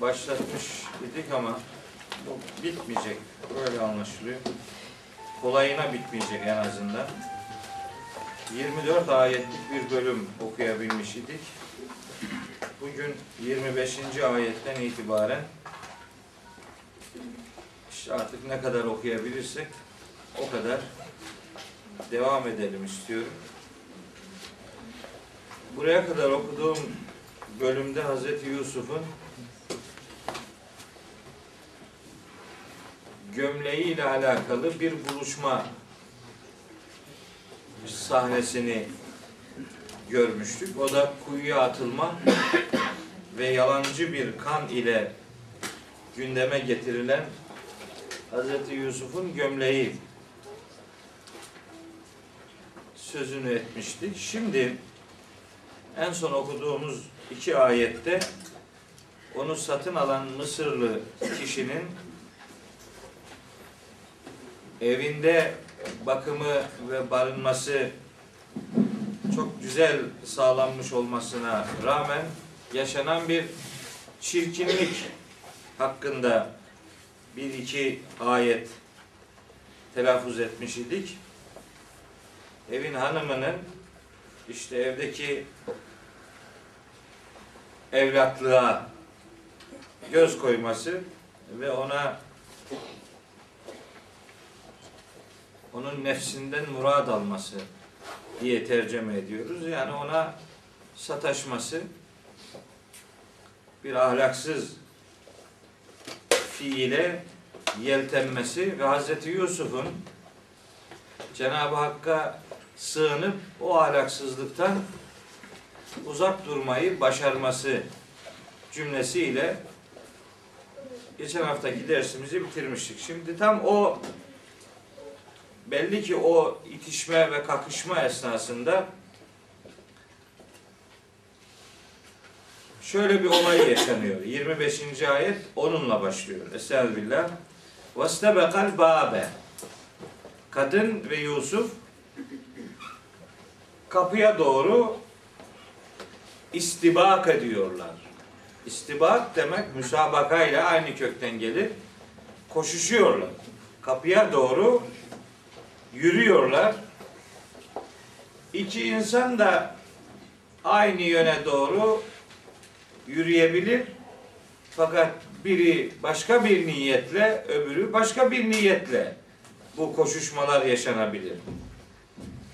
başlatmış idik ama bu bitmeyecek. Böyle anlaşılıyor. Kolayına bitmeyecek en azından. 24 ayetlik bir bölüm okuyabilmiş idik. Bugün 25. ayetten itibaren işte artık ne kadar okuyabilirsek o kadar devam edelim istiyorum. Buraya kadar okuduğum bölümde Hazreti Yusuf'un gömleğiyle alakalı bir buluşma sahnesini görmüştük. O da kuyuya atılma ve yalancı bir kan ile gündeme getirilen Hazreti Yusuf'un gömleği sözünü etmiştik. Şimdi en son okuduğumuz iki ayette onu satın alan Mısırlı kişinin evinde bakımı ve barınması çok güzel sağlanmış olmasına rağmen yaşanan bir çirkinlik hakkında bir iki ayet telaffuz etmiş idik. Evin hanımının işte evdeki evlatlığa göz koyması ve ona onun nefsinden murad alması diye tercüme ediyoruz. Yani ona sataşması bir ahlaksız fiile yeltenmesi ve Hazreti Yusuf'un Cenab-ı Hakk'a sığınıp o ahlaksızlıktan uzak durmayı başarması cümlesiyle geçen haftaki dersimizi bitirmiştik. Şimdi tam o belli ki o itişme ve kakışma esnasında şöyle bir olay yaşanıyor. 25. ayet onunla başlıyor. Estağfirullah. Vastebekal babe. Kadın ve Yusuf kapıya doğru istibak ediyorlar. İstibak demek müsabakayla aynı kökten gelir. Koşuşuyorlar. Kapıya doğru yürüyorlar. İki insan da aynı yöne doğru yürüyebilir. Fakat biri başka bir niyetle, öbürü başka bir niyetle bu koşuşmalar yaşanabilir.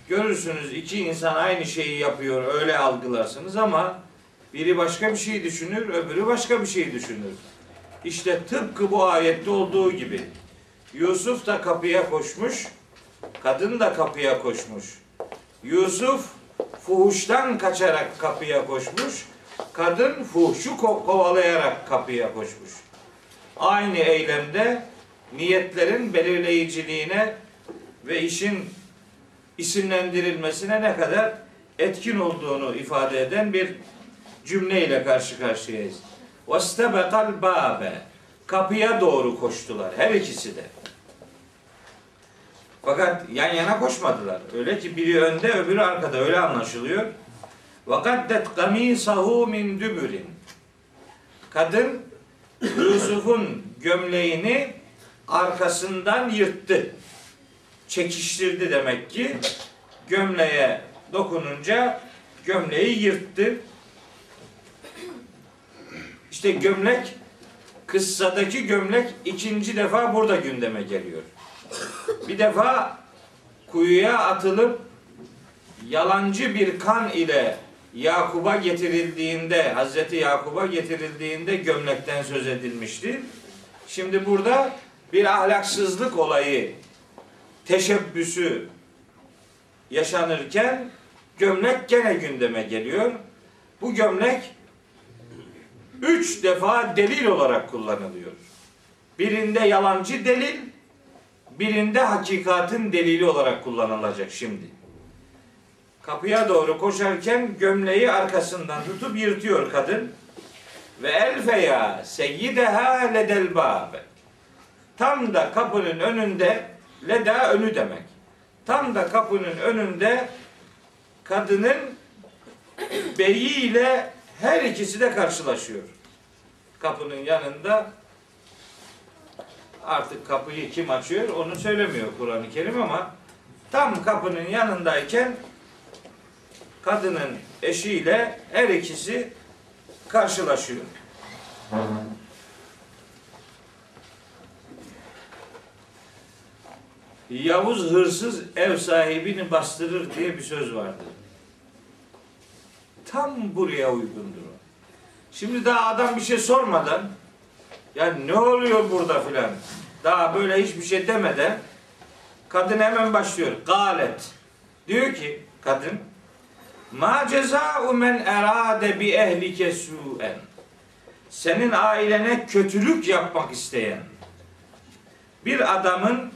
Görürsünüz iki insan aynı şeyi yapıyor, öyle algılarsınız ama biri başka bir şey düşünür, öbürü başka bir şey düşünür. İşte tıpkı bu ayette olduğu gibi Yusuf da kapıya koşmuş, kadın da kapıya koşmuş. Yusuf fuhuştan kaçarak kapıya koşmuş, kadın fuhuşu ko- kovalayarak kapıya koşmuş. Aynı eylemde niyetlerin belirleyiciliğine ve işin isimlendirilmesine ne kadar etkin olduğunu ifade eden bir cümleyle karşı karşıyayız. وَاسْتَبَقَ babe Kapıya doğru koştular her ikisi de. Fakat yan yana koşmadılar. Öyle ki biri önde öbürü arkada öyle anlaşılıyor. Vakaddet kamisahu min dübürin. Kadın Yusuf'un gömleğini arkasından yırttı. Çekiştirdi demek ki. Gömleğe dokununca gömleği yırttı. İşte gömlek kıssadaki gömlek ikinci defa burada gündeme geliyor. Bir defa kuyuya atılıp yalancı bir kan ile Yakub'a getirildiğinde, Hazreti Yakub'a getirildiğinde gömlekten söz edilmişti. Şimdi burada bir ahlaksızlık olayı, teşebbüsü yaşanırken gömlek gene gündeme geliyor. Bu gömlek üç defa delil olarak kullanılıyor. Birinde yalancı delil, birinde hakikatin delili olarak kullanılacak şimdi. Kapıya doğru koşarken gömleği arkasından tutup yırtıyor kadın. Ve elfeya seyyideha ledel babe. Tam da kapının önünde leda önü demek. Tam da kapının önünde kadının beyiyle her ikisi de karşılaşıyor. kapının yanında artık kapıyı kim açıyor onu söylemiyor Kur'an-ı Kerim ama tam kapının yanındayken kadının eşiyle her ikisi karşılaşıyor. Yavuz hırsız ev sahibini bastırır diye bir söz vardır. Tam buraya uygundur o. Şimdi daha adam bir şey sormadan ya ne oluyor burada filan daha böyle hiçbir şey demeden kadın hemen başlıyor. Galet. Diyor ki kadın Ma ceza'u men erade bi ehlike su'en Senin ailene kötülük yapmak isteyen bir adamın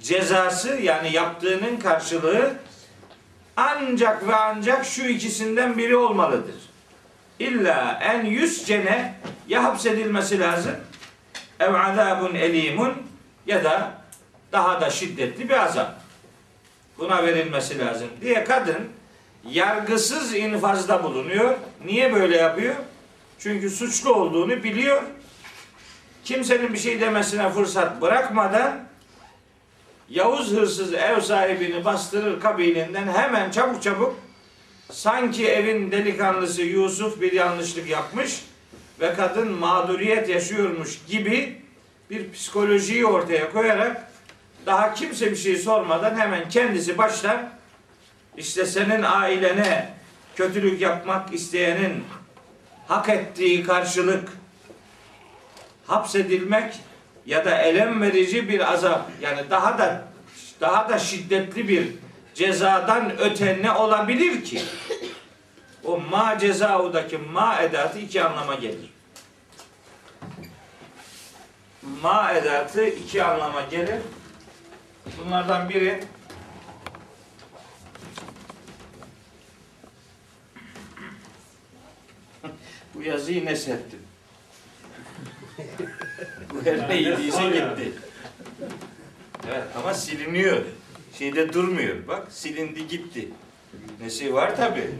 cezası yani yaptığının karşılığı ancak ve ancak şu ikisinden biri olmalıdır. İlla en yüz cene ya hapsedilmesi lazım ev azabun elimun ya da daha da şiddetli bir azap. Buna verilmesi lazım diye kadın yargısız infazda bulunuyor. Niye böyle yapıyor? Çünkü suçlu olduğunu biliyor. Kimsenin bir şey demesine fırsat bırakmadan Yavuz hırsız ev sahibini bastırır kabilinden hemen çabuk çabuk sanki evin delikanlısı Yusuf bir yanlışlık yapmış ve kadın mağduriyet yaşıyormuş gibi bir psikolojiyi ortaya koyarak daha kimse bir şey sormadan hemen kendisi başlar işte senin ailene kötülük yapmak isteyenin hak ettiği karşılık hapsedilmek ya da elem verici bir azap yani daha da daha da şiddetli bir cezadan öte ne olabilir ki? O ma cezaudaki ma edatı iki anlama gelir. Ma edatı iki anlama gelir. Bunlardan biri bu yazıyı nesettim. bu her neydiyse gitti. Evet ama siliniyor. Şeyde durmuyor. Bak silindi gitti. Nesi var tabi.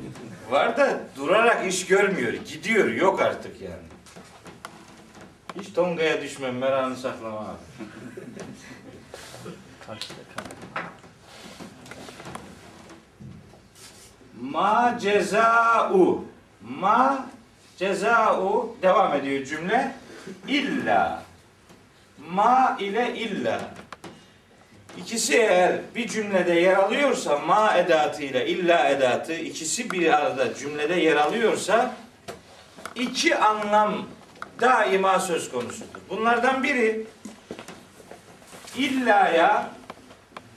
Var da durarak iş görmüyor. Gidiyor. Yok artık yani. Hiç Tonga'ya düşmem. Meranı saklama abi. Ma ceza'u Ma ceza'u devam ediyor cümle. İlla ma ile illa İkisi eğer bir cümlede yer alıyorsa ma edatı ile illa edatı ikisi bir arada cümlede yer alıyorsa iki anlam daima söz konusudur. Bunlardan biri illaya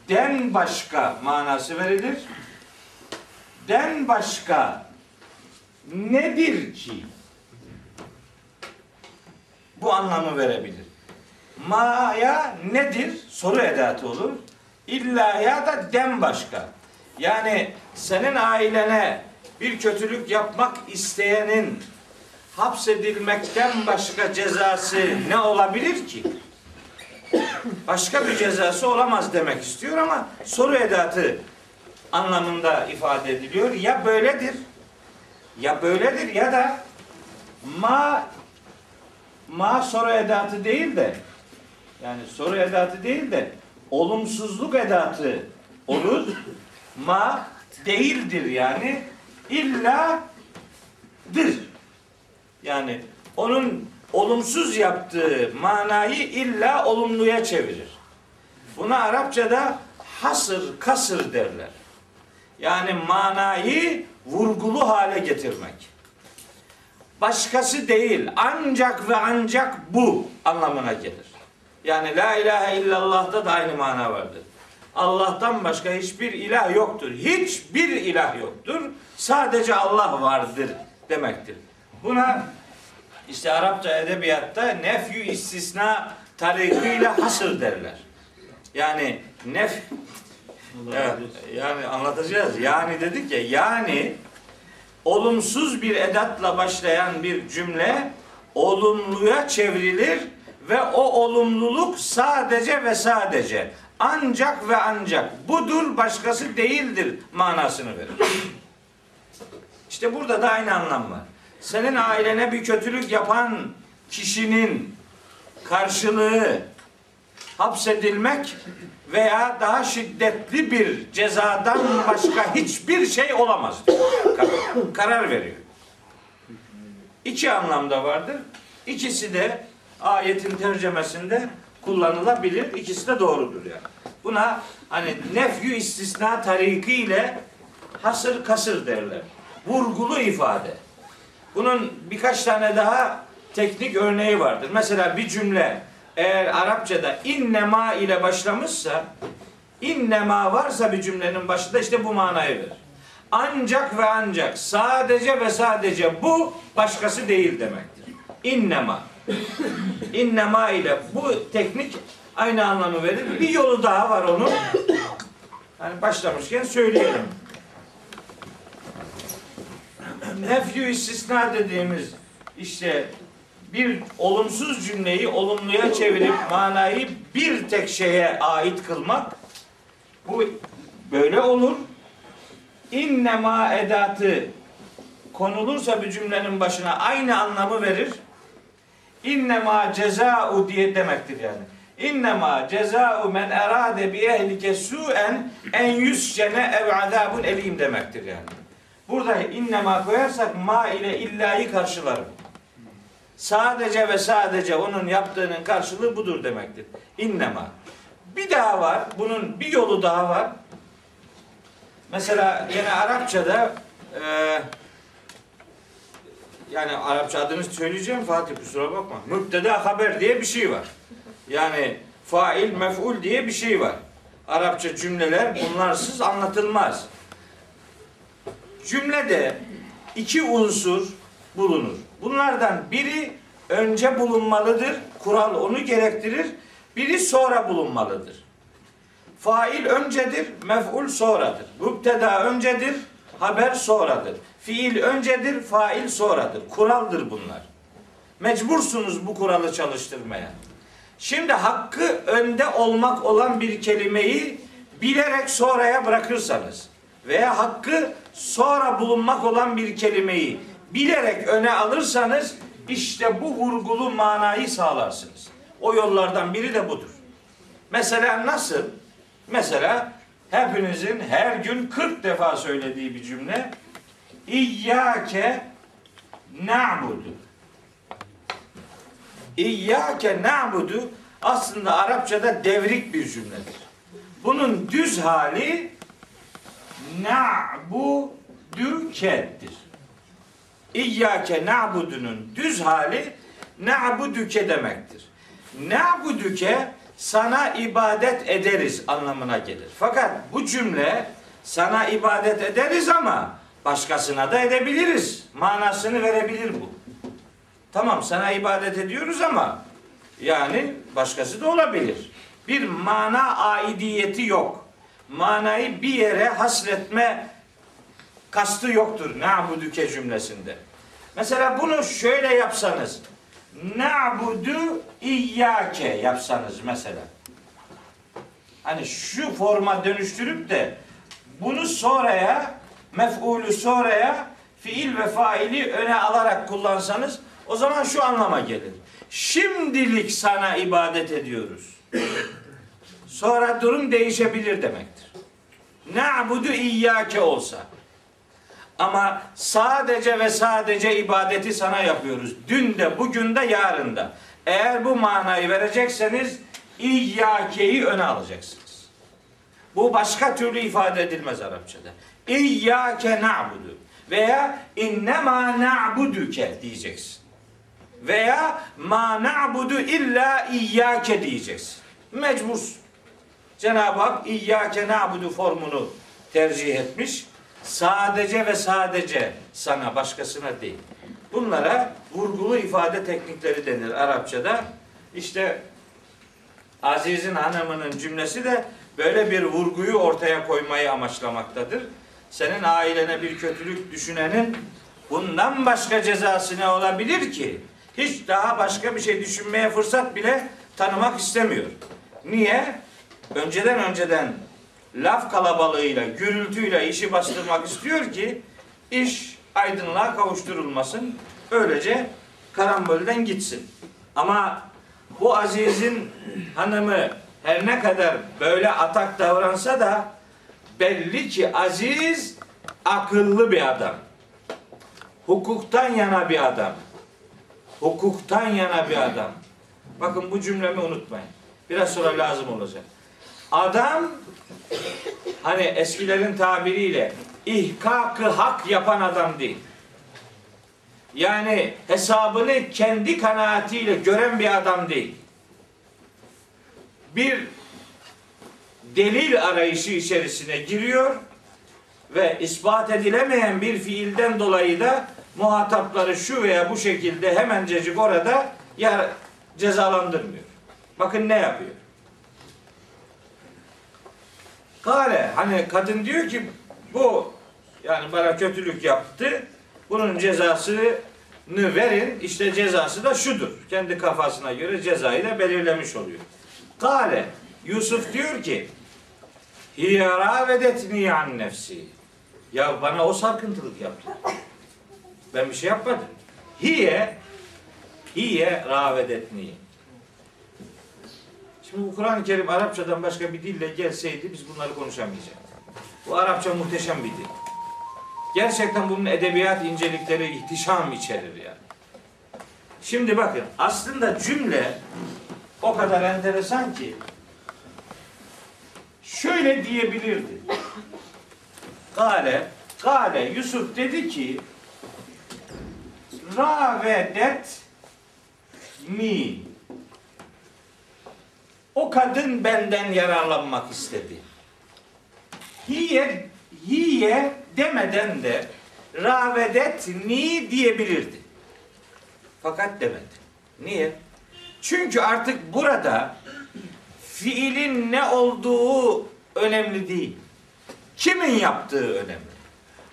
den başka manası verilir. Den başka nedir ki? Bu anlamı verebilir. Ma'ya nedir? Soru edatı olur. İlla'ya da dem başka. Yani senin ailene bir kötülük yapmak isteyenin hapsedilmekten başka cezası ne olabilir ki? Başka bir cezası olamaz demek istiyor ama soru edatı anlamında ifade ediliyor. Ya böyledir ya böyledir ya da ma ma soru edatı değil de yani soru edatı değil de olumsuzluk edatı olur. Ma değildir yani illa dır. Yani onun olumsuz yaptığı manayı illa olumluya çevirir. Buna Arapçada hasır, kasır derler. Yani manayı vurgulu hale getirmek. Başkası değil, ancak ve ancak bu anlamına gelir. Yani la ilahe illallah'ta da aynı mana vardır. Allah'tan başka hiçbir ilah yoktur. Hiçbir ilah yoktur. Sadece Allah vardır demektir. Buna işte Arapça edebiyatta nefyü istisna tarihiyle hasır derler. Yani nef evet, yani anlatacağız. Yani dedik ya yani olumsuz bir edatla başlayan bir cümle olumluya çevrilir ve o olumluluk sadece ve sadece ancak ve ancak budur başkası değildir manasını verir. İşte burada da aynı anlam var. senin ailene bir kötülük yapan kişinin karşılığı hapsedilmek veya daha şiddetli bir cezadan başka hiçbir şey olamaz. Kar- Karar veriyor. İki anlamda vardır. İkisi de ayetin tercemesinde kullanılabilir. İkisi de doğrudur yani. Buna hani nefyü istisna tariki ile hasır kasır derler. Vurgulu ifade. Bunun birkaç tane daha teknik örneği vardır. Mesela bir cümle eğer Arapçada innema ile başlamışsa innema varsa bir cümlenin başında işte bu manayı verir. Ancak ve ancak sadece ve sadece bu başkası değil demektir. İnnema. İnnema ile bu teknik aynı anlamı verir. Bir yolu daha var onun. Hani başlamışken söyleyelim. Nefyü istisna dediğimiz işte bir olumsuz cümleyi olumluya çevirip manayı bir tek şeye ait kılmak bu böyle olur. İnnema edatı konulursa bir cümlenin başına aynı anlamı verir. İnnema ceza'u diye demektir yani. İnnema ceza'u men erade bi ehlike su'en en yüscene ev azabun elim demektir yani. Burada innema koyarsak ma ile illayı karşılarım. Sadece ve sadece onun yaptığının karşılığı budur demektir. İnnema. Bir daha var. Bunun bir yolu daha var. Mesela yine Arapçada e, yani Arapça adını söyleyeceğim Fatih kusura bakma. Mübteda haber diye bir şey var. Yani fail mef'ul diye bir şey var. Arapça cümleler bunlarsız anlatılmaz. Cümlede iki unsur bulunur. Bunlardan biri önce bulunmalıdır. Kural onu gerektirir. Biri sonra bulunmalıdır. Fail öncedir, mef'ul sonradır. Mübteda öncedir, haber sonradır. Fiil öncedir, fail sonradır. Kuraldır bunlar. Mecbursunuz bu kuralı çalıştırmaya. Şimdi hakkı önde olmak olan bir kelimeyi bilerek sonraya bırakırsanız veya hakkı sonra bulunmak olan bir kelimeyi bilerek öne alırsanız işte bu vurgulu manayı sağlarsınız. O yollardan biri de budur. Mesela nasıl? Mesela hepinizin her gün 40 defa söylediği bir cümle İyyâke na'budu. İyyâke na'budu aslında Arapçada devrik bir cümledir. Bunun düz hali na'buduke'dir. İyyâke na'budunun düz hali na'buduke demektir. Na'buduke sana ibadet ederiz anlamına gelir. Fakat bu cümle sana ibadet ederiz ama başkasına da edebiliriz. Manasını verebilir bu. Tamam sana ibadet ediyoruz ama yani başkası da olabilir. Bir mana aidiyeti yok. Manayı bir yere hasretme kastı yoktur. Na'buduke cümlesinde. Mesela bunu şöyle yapsanız. Na'budu iyyake yapsanız mesela. Hani şu forma dönüştürüp de bunu sonraya mef'ulü sonraya fiil ve faili öne alarak kullansanız o zaman şu anlama gelir. Şimdilik sana ibadet ediyoruz. Sonra durum değişebilir demektir. Na'budu iyyake olsa. Ama sadece ve sadece ibadeti sana yapıyoruz. Dün de, bugün de, yarın da. Eğer bu manayı verecekseniz İyyâke'yi öne alacaksınız. Bu başka türlü ifade edilmez Arapçada. İyyâke na'budu veya innema na'buduke diyeceksin. Veya ma na'budu illa iyyâke diyeceksin. Mecbursun. Cenab-ı Hak İyyâke na'budu formunu tercih etmiş sadece ve sadece sana başkasına değil. Bunlara vurgulu ifade teknikleri denir Arapçada. İşte Aziz'in hanımının cümlesi de böyle bir vurguyu ortaya koymayı amaçlamaktadır. Senin ailene bir kötülük düşünenin bundan başka cezası ne olabilir ki? Hiç daha başka bir şey düşünmeye fırsat bile tanımak istemiyor. Niye? Önceden önceden laf kalabalığıyla, gürültüyle işi bastırmak istiyor ki iş aydınlığa kavuşturulmasın. Böylece karambolden gitsin. Ama bu Aziz'in hanımı her ne kadar böyle atak davransa da belli ki Aziz akıllı bir adam. Hukuktan yana bir adam. Hukuktan yana bir adam. Bakın bu cümlemi unutmayın. Biraz sonra lazım olacak. Adam hani eskilerin tabiriyle ihkakı hak yapan adam değil. Yani hesabını kendi kanaatiyle gören bir adam değil. Bir delil arayışı içerisine giriyor ve ispat edilemeyen bir fiilden dolayı da muhatapları şu veya bu şekilde hemencecik orada ya cezalandırmıyor. Bakın ne yapıyor. Kale hani kadın diyor ki bu yani bana kötülük yaptı. Bunun cezasını verin. İşte cezası da şudur. Kendi kafasına göre cezayı da belirlemiş oluyor. Kale Yusuf diyor ki Hiye ravedetni an nefsi. Ya bana o sarkıntılık yaptı. Ben bir şey yapmadım. Hiye hiye ravedetni. Şimdi bu Kur'an-ı Kerim Arapçadan başka bir dille gelseydi biz bunları konuşamayacaktık. Bu Arapça muhteşem bir dil. Gerçekten bunun edebiyat incelikleri ihtişam içerir yani. Şimdi bakın aslında cümle o kadar enteresan ki şöyle diyebilirdi. Kale, Kale Yusuf dedi ki Ravedet mi o kadın benden yararlanmak istedi. Hiye, hiye demeden de ravedet ni diyebilirdi. Fakat demedi. Niye? Çünkü artık burada fiilin ne olduğu önemli değil. Kimin yaptığı önemli.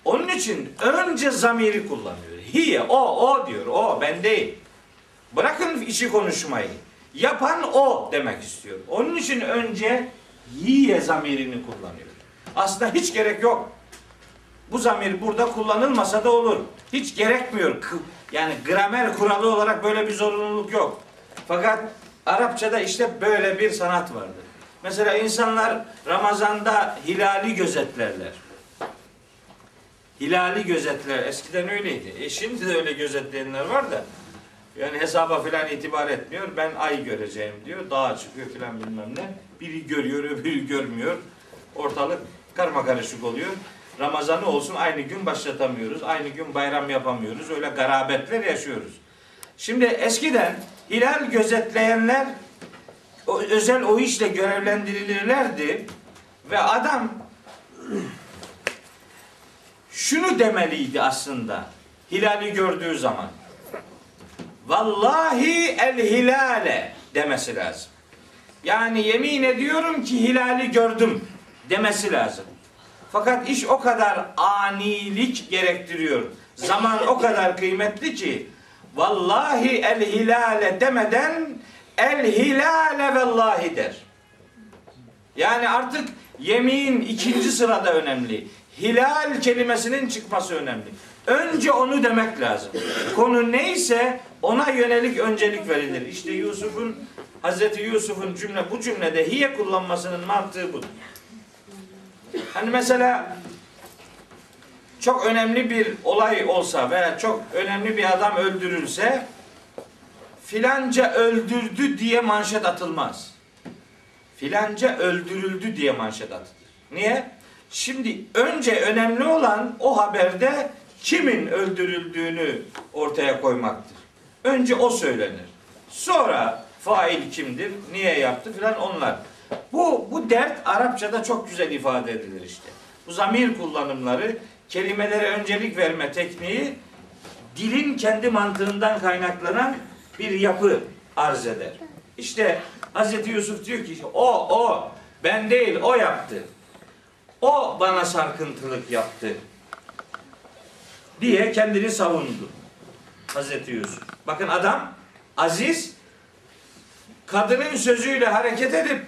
Onun için önce zamiri kullanıyor. Hiye, o, o diyor. O, ben değil. Bırakın işi konuşmayı. Yapan o demek istiyor. Onun için önce hiye zamirini kullanıyor. Aslında hiç gerek yok. Bu zamir burada kullanılmasa da olur. Hiç gerekmiyor. Yani gramer kuralı olarak böyle bir zorunluluk yok. Fakat Arapçada işte böyle bir sanat vardır. Mesela insanlar Ramazan'da hilali gözetlerler. Hilali gözetler. Eskiden öyleydi. E şimdi de öyle gözetleyenler var da yani hesaba filan itibar etmiyor. Ben ay göreceğim diyor. Dağa çıkıyor filan bilmem ne. Biri görüyor, öbürü görmüyor. Ortalık karma karışık oluyor. Ramazanı olsun aynı gün başlatamıyoruz. Aynı gün bayram yapamıyoruz. Öyle garabetler yaşıyoruz. Şimdi eskiden hilal gözetleyenler o, özel o işle görevlendirilirlerdi ve adam şunu demeliydi aslında hilali gördüğü zaman. Vallahi el hilale demesi lazım. Yani yemin ediyorum ki hilali gördüm demesi lazım. Fakat iş o kadar anilik gerektiriyor. Zaman o kadar kıymetli ki vallahi el hilale demeden el hilale vallahi der. Yani artık yemin ikinci sırada önemli. Hilal kelimesinin çıkması önemli. Önce onu demek lazım. Konu neyse ona yönelik öncelik verilir. İşte Yusuf'un Hazreti Yusuf'un cümle bu cümlede hiye kullanmasının mantığı budur. Hani mesela çok önemli bir olay olsa veya çok önemli bir adam öldürülse filanca öldürdü diye manşet atılmaz. Filanca öldürüldü diye manşet atılır. Niye? Şimdi önce önemli olan o haberde kimin öldürüldüğünü ortaya koymaktır. Önce o söylenir. Sonra fail kimdir, niye yaptı filan onlar. Bu, bu dert Arapçada çok güzel ifade edilir işte. Bu zamir kullanımları, kelimelere öncelik verme tekniği dilin kendi mantığından kaynaklanan bir yapı arz eder. İşte Hz. Yusuf diyor ki o o ben değil o yaptı. O bana sarkıntılık yaptı diye kendini savundu. Hazreti Yusuf. Bakın adam aziz kadının sözüyle hareket edip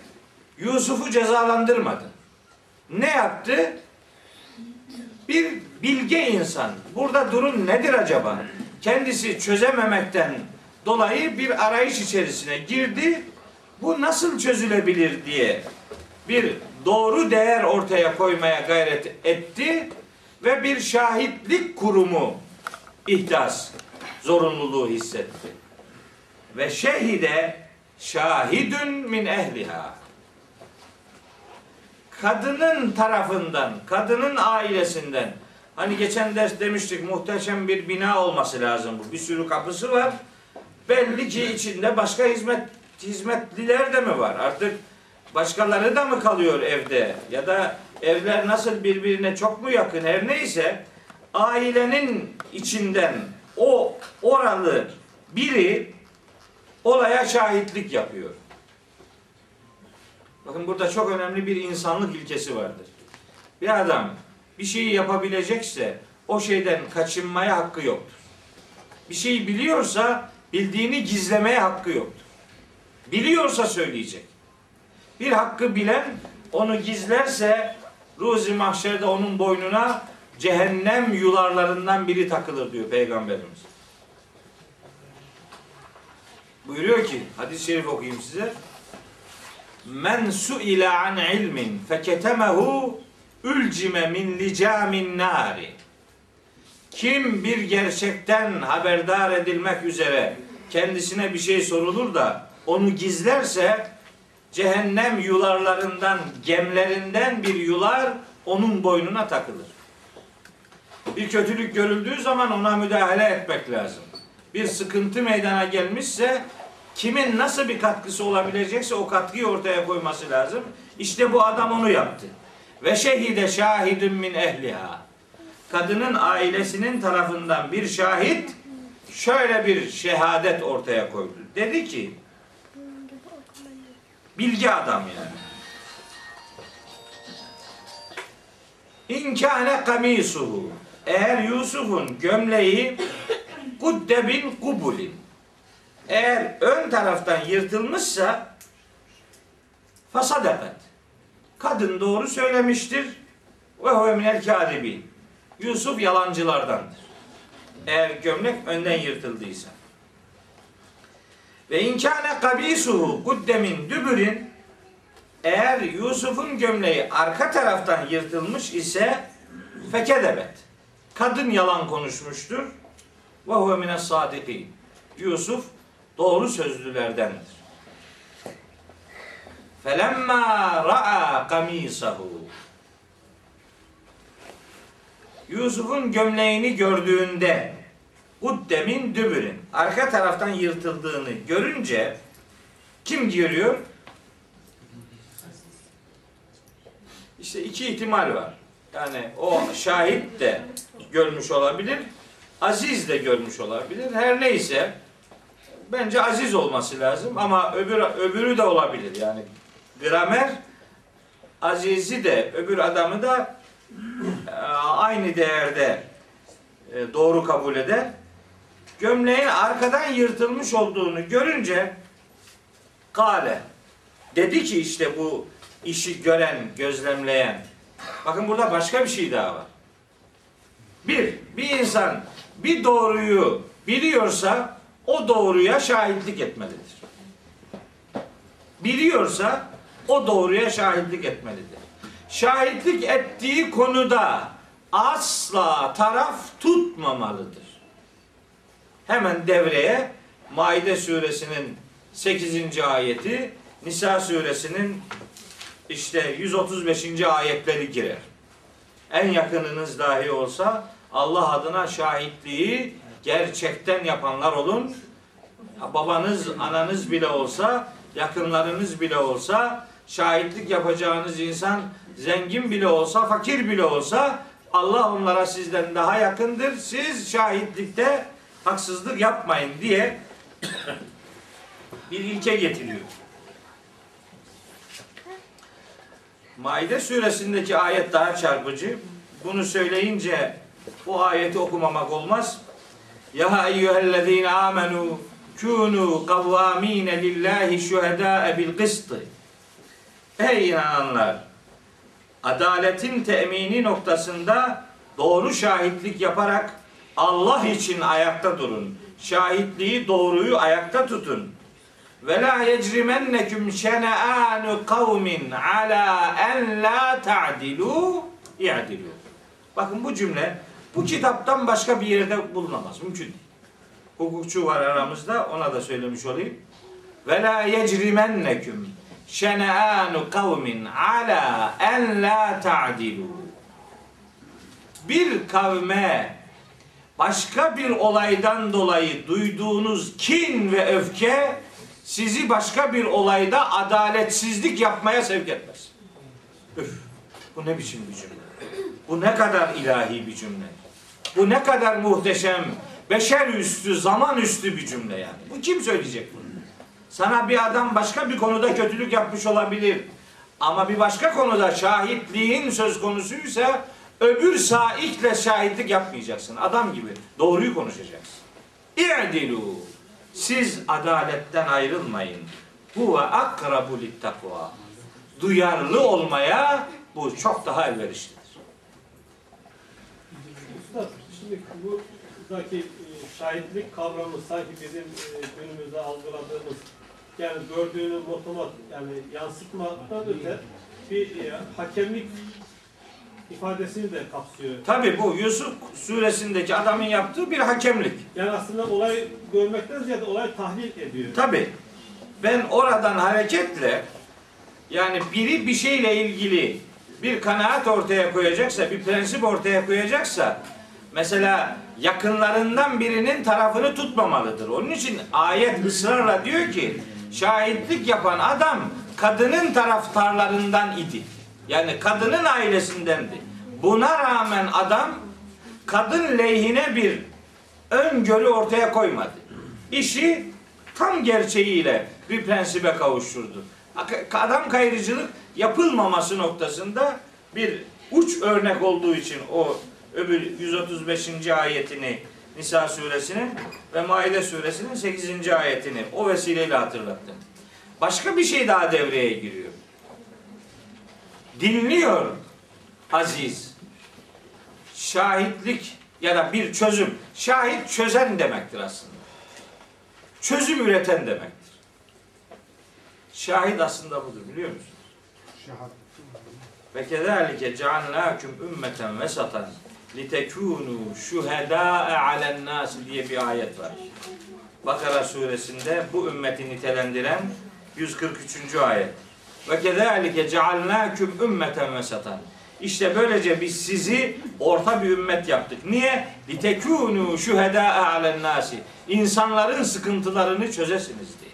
Yusuf'u cezalandırmadı. Ne yaptı? Bir bilge insan. Burada durum nedir acaba? Kendisi çözememekten dolayı bir arayış içerisine girdi. Bu nasıl çözülebilir diye bir doğru değer ortaya koymaya gayret etti ve bir şahitlik kurumu ihdas zorunluluğu hissetti. Ve şehide şahidün min ehliha. Kadının tarafından, kadının ailesinden Hani geçen ders demiştik muhteşem bir bina olması lazım bu. Bir sürü kapısı var. Belli ki içinde başka hizmet hizmetliler de mi var? Artık başkaları da mı kalıyor evde? Ya da evler nasıl birbirine çok mu yakın? Her neyse ailenin içinden o oralı biri olaya şahitlik yapıyor. Bakın burada çok önemli bir insanlık ilkesi vardır. Bir adam bir şeyi yapabilecekse o şeyden kaçınmaya hakkı yoktur. Bir şeyi biliyorsa bildiğini gizlemeye hakkı yoktur. Biliyorsa söyleyecek. Bir hakkı bilen onu gizlerse ruzi mahşerde onun boynuna cehennem yularlarından biri takılır diyor Peygamberimiz. Buyuruyor ki hadis-i şerif okuyayım size. Men su'ile an ilmin feketemehu Ülcime min licamin nari. Kim bir gerçekten haberdar edilmek üzere kendisine bir şey sorulur da onu gizlerse cehennem yularlarından, gemlerinden bir yular onun boynuna takılır. Bir kötülük görüldüğü zaman ona müdahale etmek lazım. Bir sıkıntı meydana gelmişse kimin nasıl bir katkısı olabilecekse o katkıyı ortaya koyması lazım. İşte bu adam onu yaptı. Ve şehide şahidun min ehliha. Kadının ailesinin tarafından bir şahit şöyle bir şehadet ortaya koydu. Dedi ki bilgi adam yani. İnkâne kamisuhu. Eğer Yusuf'un gömleği kudde bin kubulin. Eğer ön taraftan yırtılmışsa fasadefet Kadın doğru söylemiştir. Ve huve minel. Yusuf yalancılardandır. Eğer gömlek önden yırtıldıysa. Ve inkâne kabisuhu kuddemin dübürin eğer Yusuf'un gömleği arka taraftan yırtılmış ise fekedebet. Kadın yalan konuşmuştur. Ve huve mines sadikin. Yusuf doğru sözlülerdendir. Felemma ra'a kamisahu. Yusuf'un gömleğini gördüğünde Uddemin dübürün arka taraftan yırtıldığını görünce kim görüyor? İşte iki ihtimal var. Yani o şahit de görmüş olabilir. Aziz de görmüş olabilir. Her neyse bence aziz olması lazım ama öbür öbürü de olabilir. Yani gramer azizi de öbür adamı da e, aynı değerde e, doğru kabul eder. Gömleğin arkadan yırtılmış olduğunu görünce kale dedi ki işte bu işi gören, gözlemleyen. Bakın burada başka bir şey daha var. Bir, bir insan bir doğruyu biliyorsa o doğruya şahitlik etmelidir. Biliyorsa o doğruya şahitlik etmelidir. Şahitlik ettiği konuda asla taraf tutmamalıdır. Hemen devreye Maide suresinin 8. ayeti, Nisa suresinin işte 135. ayetleri girer. En yakınınız dahi olsa Allah adına şahitliği gerçekten yapanlar olun. Babanız, ananız bile olsa, yakınlarınız bile olsa şahitlik yapacağınız insan zengin bile olsa, fakir bile olsa Allah onlara sizden daha yakındır. Siz şahitlikte haksızlık yapmayın diye bir ilke getiriyor. Maide suresindeki ayet daha çarpıcı. Bunu söyleyince bu ayeti okumamak olmaz. Ya eyyühellezine amenu kunu kavvamine lillahi şuhedâe bil kıstı. Ey inananlar! Adaletin temini noktasında doğru şahitlik yaparak Allah için ayakta durun. Şahitliği doğruyu ayakta tutun. Ve la yecrimenneküm şene'anu kavmin ala en la ta'dilu i'dilu. Bakın bu cümle bu kitaptan başka bir yerde bulunamaz. Mümkün değil. Hukukçu var aramızda ona da söylemiş olayım. Ve la yecrimenneküm şene'anu kavmin ala en la ta'dilu. Bir kavme başka bir olaydan dolayı duyduğunuz kin ve öfke sizi başka bir olayda adaletsizlik yapmaya sevk etmez. Üf, bu ne biçim bir cümle? Bu ne kadar ilahi bir cümle? Bu ne kadar muhteşem, beşer üstü, zaman üstü bir cümle yani. Bu kim söyleyecek bunu? Sana bir adam başka bir konuda kötülük yapmış olabilir. Ama bir başka konuda şahitliğin söz konusuysa öbür saikle şahitlik yapmayacaksın. Adam gibi doğruyu konuşacaksın. İ'dilu. Siz adaletten ayrılmayın. Huve akrabu littakva. Duyarlı olmaya bu çok daha elverişlidir. Üstad, şimdi buradaki e, şahitlik kavramı sanki bizim e, günümüzde algıladığımız yani gördüğünü motomot yani yansıtmadan öte bir e, hakemlik ifadesini de kapsıyor. Tabi bu Yusuf suresindeki adamın yaptığı bir hakemlik. Yani aslında olay görmekten ziyade olay tahlil ediyor. Tabi ben oradan hareketle yani biri bir şeyle ilgili bir kanaat ortaya koyacaksa, bir prensip ortaya koyacaksa mesela yakınlarından birinin tarafını tutmamalıdır. Onun için ayet ısrarla diyor ki şahitlik yapan adam kadının taraftarlarından idi. Yani kadının ailesindendi. Buna rağmen adam kadın lehine bir öngörü ortaya koymadı. İşi tam gerçeğiyle bir prensibe kavuşturdu. Adam kayırıcılık yapılmaması noktasında bir uç örnek olduğu için o öbür 135. ayetini Nisa suresinin ve Maide suresinin 8. ayetini o vesileyle hatırlattım. Başka bir şey daha devreye giriyor. Dinliyor aziz. Şahitlik ya da bir çözüm. Şahit çözen demektir aslında. Çözüm üreten demektir. Şahit aslında budur biliyor musunuz? Ve kezalike cealnâküm ümmeten vesatan litekûnû şuhedâe alen nâs diye bir ayet var. Bakara suresinde bu ümmeti nitelendiren 143. ayet. Ve kezalike cealnâküm ümmeten vesatan. İşte böylece biz sizi orta bir ümmet yaptık. Niye? Litekûnû şuhedâe alen nâsi. İnsanların sıkıntılarını çözesiniz diye.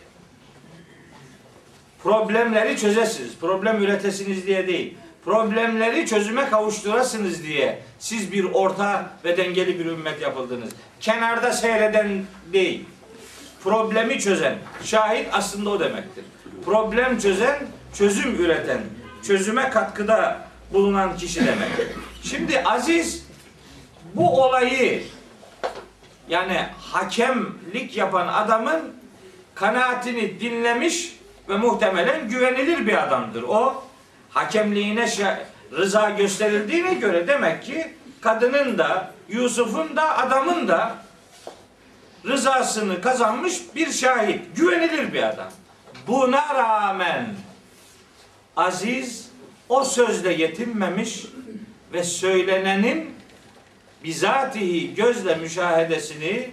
Problemleri çözesiniz. Problem üretesiniz diye değil. Problemleri çözüme kavuşturasınız diye siz bir orta ve dengeli bir ümmet yapıldınız. Kenarda seyreden değil. Problemi çözen. Şahit aslında o demektir. Problem çözen, çözüm üreten, çözüme katkıda bulunan kişi demek. Şimdi Aziz bu olayı yani hakemlik yapan adamın kanaatini dinlemiş ve muhtemelen güvenilir bir adamdır. O hakemliğine rıza gösterildiğine göre demek ki kadının da Yusuf'un da adamın da rızasını kazanmış bir şahit, güvenilir bir adam. Buna rağmen Aziz o sözle yetinmemiş ve söylenenin bizatihi gözle müşahedesini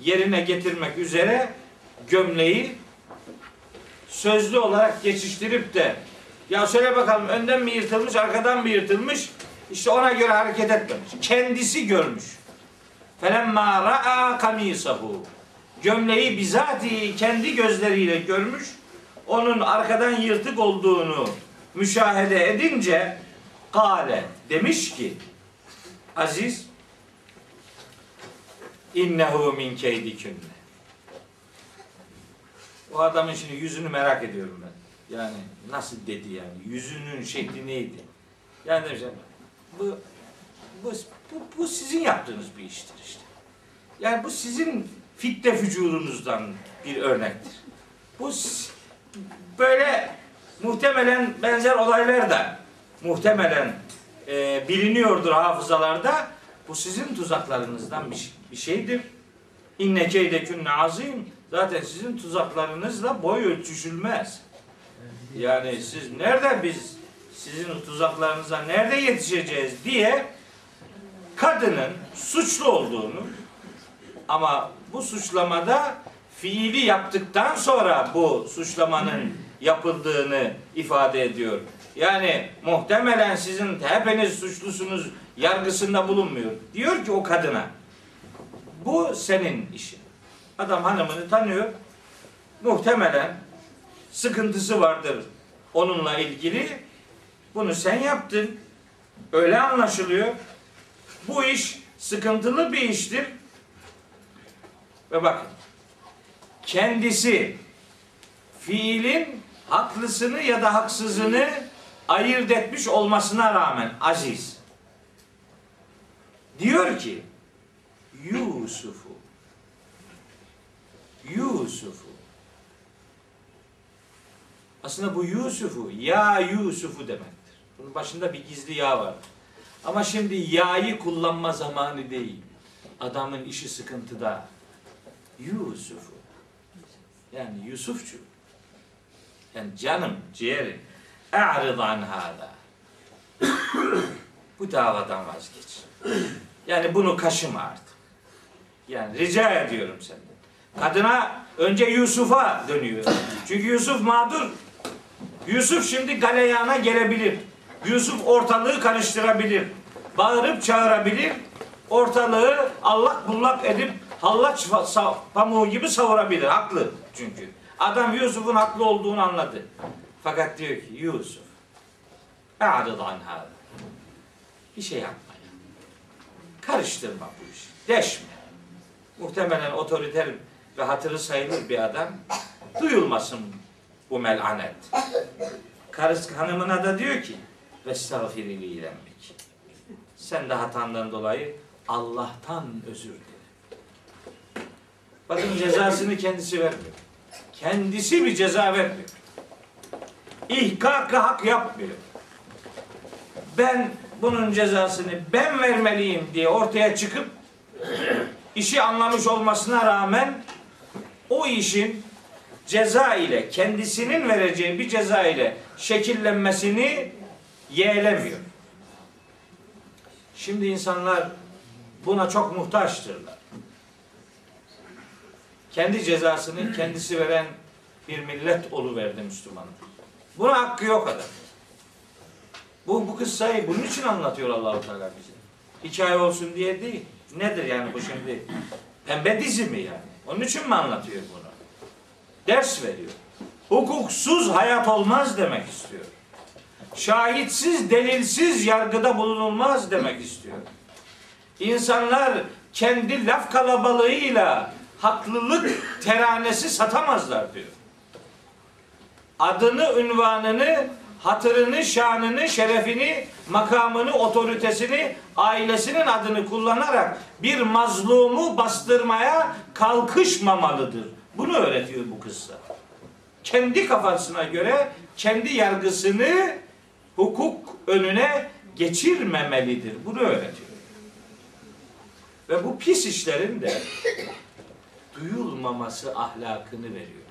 yerine getirmek üzere gömleği sözlü olarak geçiştirip de ya söyle bakalım önden mi yırtılmış arkadan mı yırtılmış işte ona göre hareket etmemiş. Kendisi görmüş. Felemma ra'a kamisahu. Gömleği bizatihi kendi gözleriyle görmüş. Onun arkadan yırtık olduğunu müşahede edince kale demiş ki Aziz innehu min keydikünne o adamın şimdi yüzünü merak ediyorum ben. Yani nasıl dedi yani? Yüzünün şekli neydi? Yani demiş, bu, bu, bu, bu sizin yaptığınız bir iştir işte. Yani bu sizin fitne fücurunuzdan bir örnektir. Bu böyle muhtemelen benzer olaylar da muhtemelen e, biliniyordur hafızalarda Bu sizin tuzaklarınızdan bir, bir şeydir. İnne keydekünne azim. Zaten sizin tuzaklarınızla boy ölçüşülmez. Yani siz nerede biz sizin tuzaklarınıza nerede yetişeceğiz diye kadının suçlu olduğunu ama bu suçlamada fiili yaptıktan sonra bu suçlamanın yapıldığını ifade ediyor. Yani muhtemelen sizin hepiniz suçlusunuz yargısında bulunmuyor. Diyor ki o kadına bu senin işin. Adam hanımını tanıyor. Muhtemelen sıkıntısı vardır onunla ilgili. Bunu sen yaptın. Öyle anlaşılıyor. Bu iş sıkıntılı bir iştir. Ve bakın kendisi fiilin haklısını ya da haksızını ayırt etmiş olmasına rağmen aziz. Diyor ki Yusuf'u Yusuf'u aslında bu Yusuf'u ya Yusuf'u demektir. Bunun başında bir gizli ya var. Ama şimdi ya'yı kullanma zamanı değil. Adamın işi sıkıntıda. Yusuf'u. Yani Yusufçu. Yani canım, ciğerim. E'rid an hâdâ. Bu davadan vazgeç. Yani bunu kaşıma artık. Yani rica ediyorum senden. Kadına önce Yusuf'a dönüyor. Çünkü Yusuf mağdur. Yusuf şimdi galeyana gelebilir. Yusuf ortalığı karıştırabilir. Bağırıp çağırabilir. Ortalığı allak bullak edip hallaç pamuğu gibi savurabilir. Haklı çünkü. Adam Yusuf'un haklı olduğunu anladı. Fakat diyor ki Yusuf e'rid an hâdâ. Bir şey yapma ya. Karıştırma bu işi. Deşme. Muhtemelen otoriter ve hatırı sayılır bir adam. Duyulmasın bu melanet. Karısı hanımına da diyor ki Vestağfirili ilenmek. Sen de hatandan dolayı Allah'tan özür dile. Bakın cezasını kendisi vermiyor. Kendisi bir ceza vermiyor. İhkak hak yapmıyor. Ben bunun cezasını ben vermeliyim diye ortaya çıkıp işi anlamış olmasına rağmen o işin ceza ile kendisinin vereceği bir ceza ile şekillenmesini yeğlemiyor. Şimdi insanlar buna çok muhtaçtırlar. Kendi cezasını kendisi veren bir millet oluverdi Müslüman. Buna hakkı yok adam. Bu, bu kıssayı bunun için anlatıyor Allahu Teala bize. Hikaye olsun diye değil. Nedir yani bu şimdi? Pembe dizi mi yani? Onun için mi anlatıyor bunu? Ders veriyor. Hukuksuz hayat olmaz demek istiyor. Şahitsiz, delilsiz yargıda bulunulmaz demek istiyor. İnsanlar kendi laf kalabalığıyla haklılık teranesi satamazlar diyor. Adını, ünvanını, hatırını, şanını, şerefini, makamını, otoritesini, ailesinin adını kullanarak bir mazlumu bastırmaya kalkışmamalıdır. Bunu öğretiyor bu kıssa. Kendi kafasına göre kendi yargısını hukuk önüne geçirmemelidir. Bunu öğretiyor. Ve bu pis işlerin de duyulmaması ahlakını veriyor.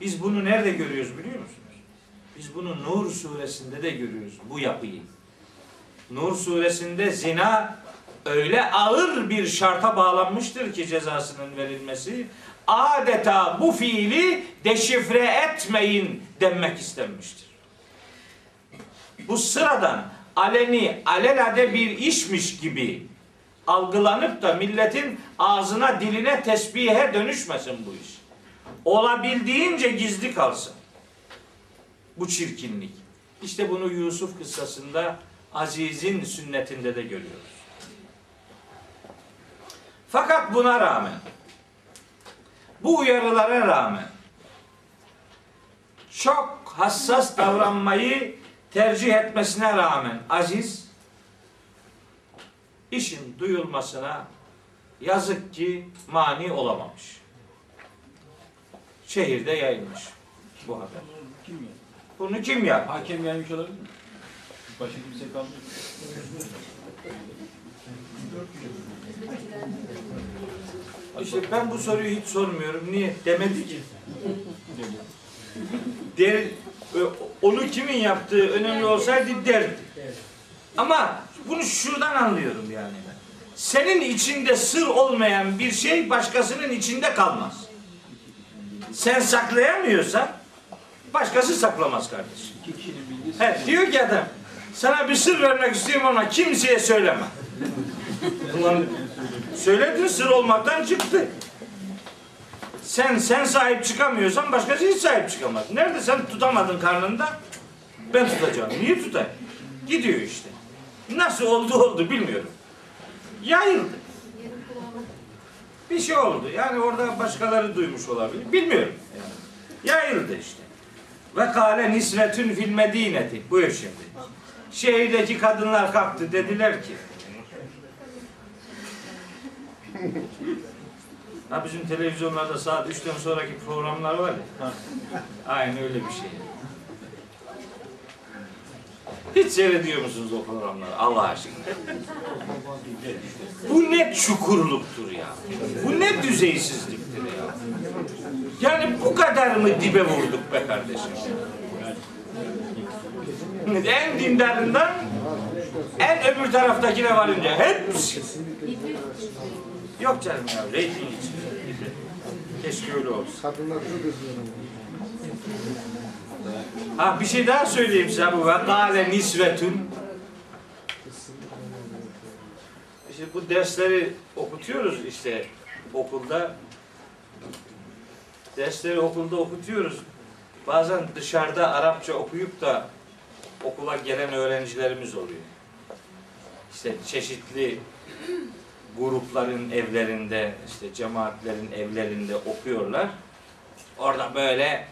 Biz bunu nerede görüyoruz biliyor musunuz? Biz bunu Nur suresinde de görüyoruz bu yapıyı. Nur suresinde zina öyle ağır bir şarta bağlanmıştır ki cezasının verilmesi adeta bu fiili deşifre etmeyin denmek istenmiştir. Bu sıradan aleni alelade bir işmiş gibi algılanıp da milletin ağzına diline tesbihe dönüşmesin bu iş. Olabildiğince gizli kalsın. Bu çirkinlik. İşte bunu Yusuf kıssasında Aziz'in sünnetinde de görüyoruz. Fakat buna rağmen bu uyarılara rağmen çok hassas davranmayı tercih etmesine rağmen Aziz işin duyulmasına yazık ki mani olamamış. Şehirde yayılmış bu haber. Kim ya? Bunu kim yaptı? Hakem gelmiş olabilir mi? Başka kimse kalmıyor. İşte ben bu soruyu hiç sormuyorum. Niye? Demedi ki. Der, onu kimin yaptığı önemli olsaydı derdi. Ama bunu şuradan anlıyorum yani. Senin içinde sır olmayan bir şey başkasının içinde kalmaz. Sen saklayamıyorsan başkası saklamaz kardeşim. He, diyor ki adam sana bir sır vermek istiyorum ama kimseye söyleme. Ulan söyledin sır olmaktan çıktı. Sen sen sahip çıkamıyorsan başkası hiç sahip çıkamaz. Nerede sen tutamadın karnında? Ben tutacağım. Niye tutayım? Gidiyor işte. Nasıl oldu oldu bilmiyorum. Yayıldı. Bir şey oldu. Yani orada başkaları duymuş olabilir. Bilmiyorum. Yani. Yayıldı işte. Ve kâle nisvetün fil medineti. Buyur şimdi. Şehirdeki kadınlar kalktı. Dediler ki Ha bizim televizyonlarda saat 3'ten sonraki programlar var ya. Aynı öyle bir şey. Hiç seyrediyor musunuz o programları Allah aşkına? Bu ne çukurluktur ya. Bu ne düzeysizliktir ya. Yani bu kadar mı dibe vurduk be kardeşim? En dindarından en öbür taraftakine varınca hepsi. Yok canım ya reyting için. Keşke öyle olsun. Kadınlar üzülüyor. Ha bir şey daha söyleyeyim size bu. Ve kâle nisvetün. İşte bu dersleri okutuyoruz işte okulda. Dersleri okulda okutuyoruz. Bazen dışarıda Arapça okuyup da okula gelen öğrencilerimiz oluyor. İşte çeşitli grupların evlerinde, işte cemaatlerin evlerinde okuyorlar. Orada böyle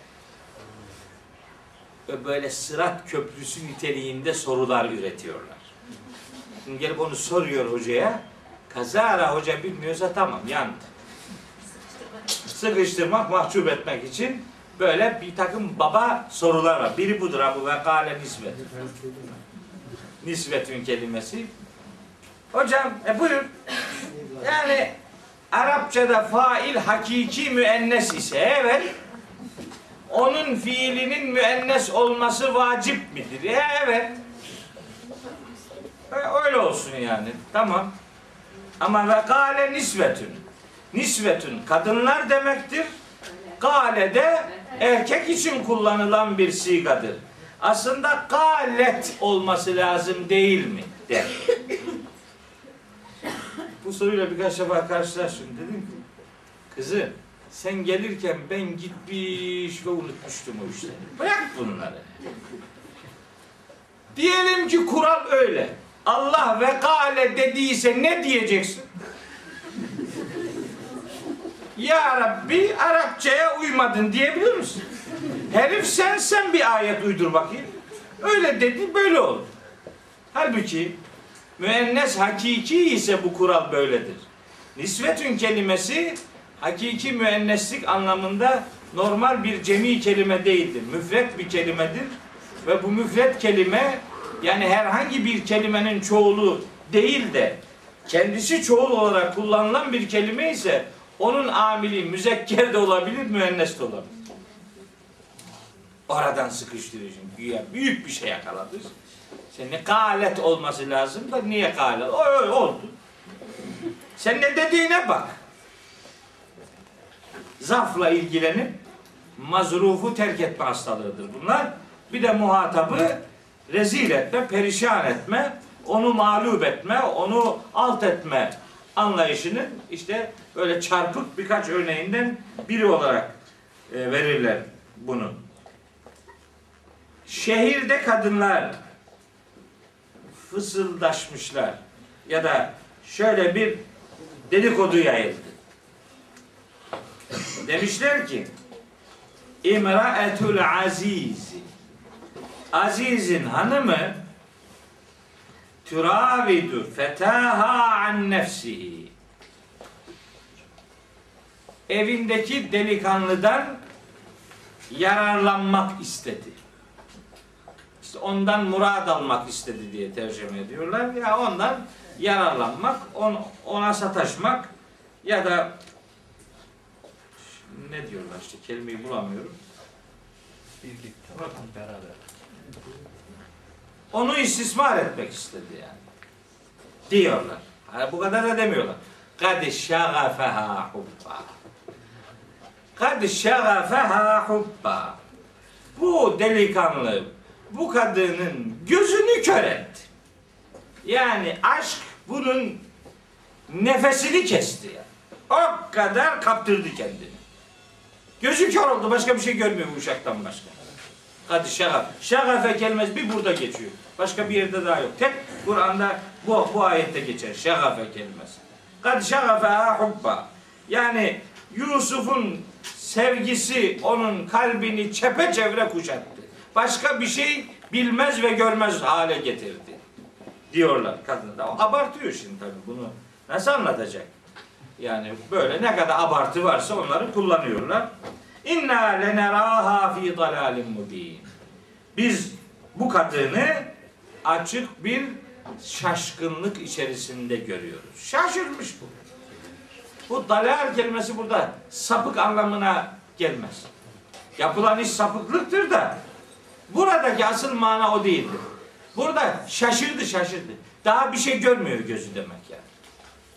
ve böyle sırat köprüsü niteliğinde sorular üretiyorlar. Şimdi gelip onu soruyor hocaya. Kazara hoca bilmiyorsa tamam yandı. Sıkıştırmak, mahcup etmek için böyle bir takım baba sorular var. Biri budur Abu ve kâle nisvet. Nisvetün kelimesi. Hocam e buyur. Yani Arapçada fail hakiki müennes ise evet onun fiilinin müennes olması vacip midir? E, evet. E, öyle olsun yani. Tamam. Ama ve gale nisvetün. Nisvetün kadınlar demektir. Gale de erkek için kullanılan bir sigadır. Aslında galet olması lazım değil mi? Der. Bu soruyla birkaç defa karşılaştım. Dedim ki kızım sen gelirken ben gitmiş ve unutmuştum o işleri. Bırak bunları. Diyelim ki kural öyle. Allah ve kâle dediyse ne diyeceksin? Ya Rabbi Arapçaya uymadın diyebilir misin? Herif sen sen bir ayet uydur bakayım. Öyle dedi böyle oldu. Halbuki müennes hakiki ise bu kural böyledir. Nisvetün kelimesi hakiki müenneslik anlamında normal bir cemi kelime değildir. Müfret bir kelimedir. Ve bu müfret kelime yani herhangi bir kelimenin çoğulu değil de kendisi çoğul olarak kullanılan bir kelime ise onun amili müzekker de olabilir, müennes de olabilir. Oradan sıkıştırıcı. Güya büyük bir şey yakaladı. Sen ne galet olması lazım da niye galet? O öyle oldu. Sen ne dediğine bak. Zafla ilgilenip mazrufu terk etme hastalığıdır bunlar. Bir de muhatabı rezil etme, perişan etme, onu mağlup etme, onu alt etme anlayışının işte böyle çarpık birkaç örneğinden biri olarak e, verirler bunu. Şehirde kadınlar fısıldaşmışlar ya da şöyle bir dedikodu yayıldı. Demişler ki İmraetul Aziz Aziz'in hanımı turavidu fetaha an nefsihi evindeki delikanlıdan yararlanmak istedi. ondan murad almak istedi diye tercüme ediyorlar. Ya ondan yararlanmak, on, ona sataşmak ya da ne diyorlar işte kelimeyi bulamıyorum. beraber. Onu istismar etmek istedi yani. Diyorlar. Hani bu kadar da demiyorlar. Kad şagafeha hubba. Kad şagafeha hubba. Bu delikanlı bu kadının gözünü kör etti. Yani aşk bunun nefesini kesti ya. O kadar kaptırdı kendini. Gözü kör oldu. Başka bir şey görmüyor bu uşaktan başka. Hadi şagaf. Şagafe kelimesi bir burada geçiyor. Başka bir yerde daha yok. Tek Kur'an'da bu, bu ayette geçer. Şagafe kelimesi. Kad şagafe hubba. Yani Yusuf'un sevgisi onun kalbini çepeçevre kuşattı. Başka bir şey bilmez ve görmez hale getirdi. Diyorlar kadın da. Abartıyor şimdi tabii bunu. Nasıl anlatacak? Yani böyle ne kadar abartı varsa onları kullanıyorlar. İnna leneraha fi dalalin mubin. Biz bu kadını açık bir şaşkınlık içerisinde görüyoruz. Şaşırmış bu. Bu dalal kelimesi burada sapık anlamına gelmez. Yapılan iş sapıklıktır da buradaki asıl mana o değildir. Burada şaşırdı şaşırdı. Daha bir şey görmüyor gözü demek yani.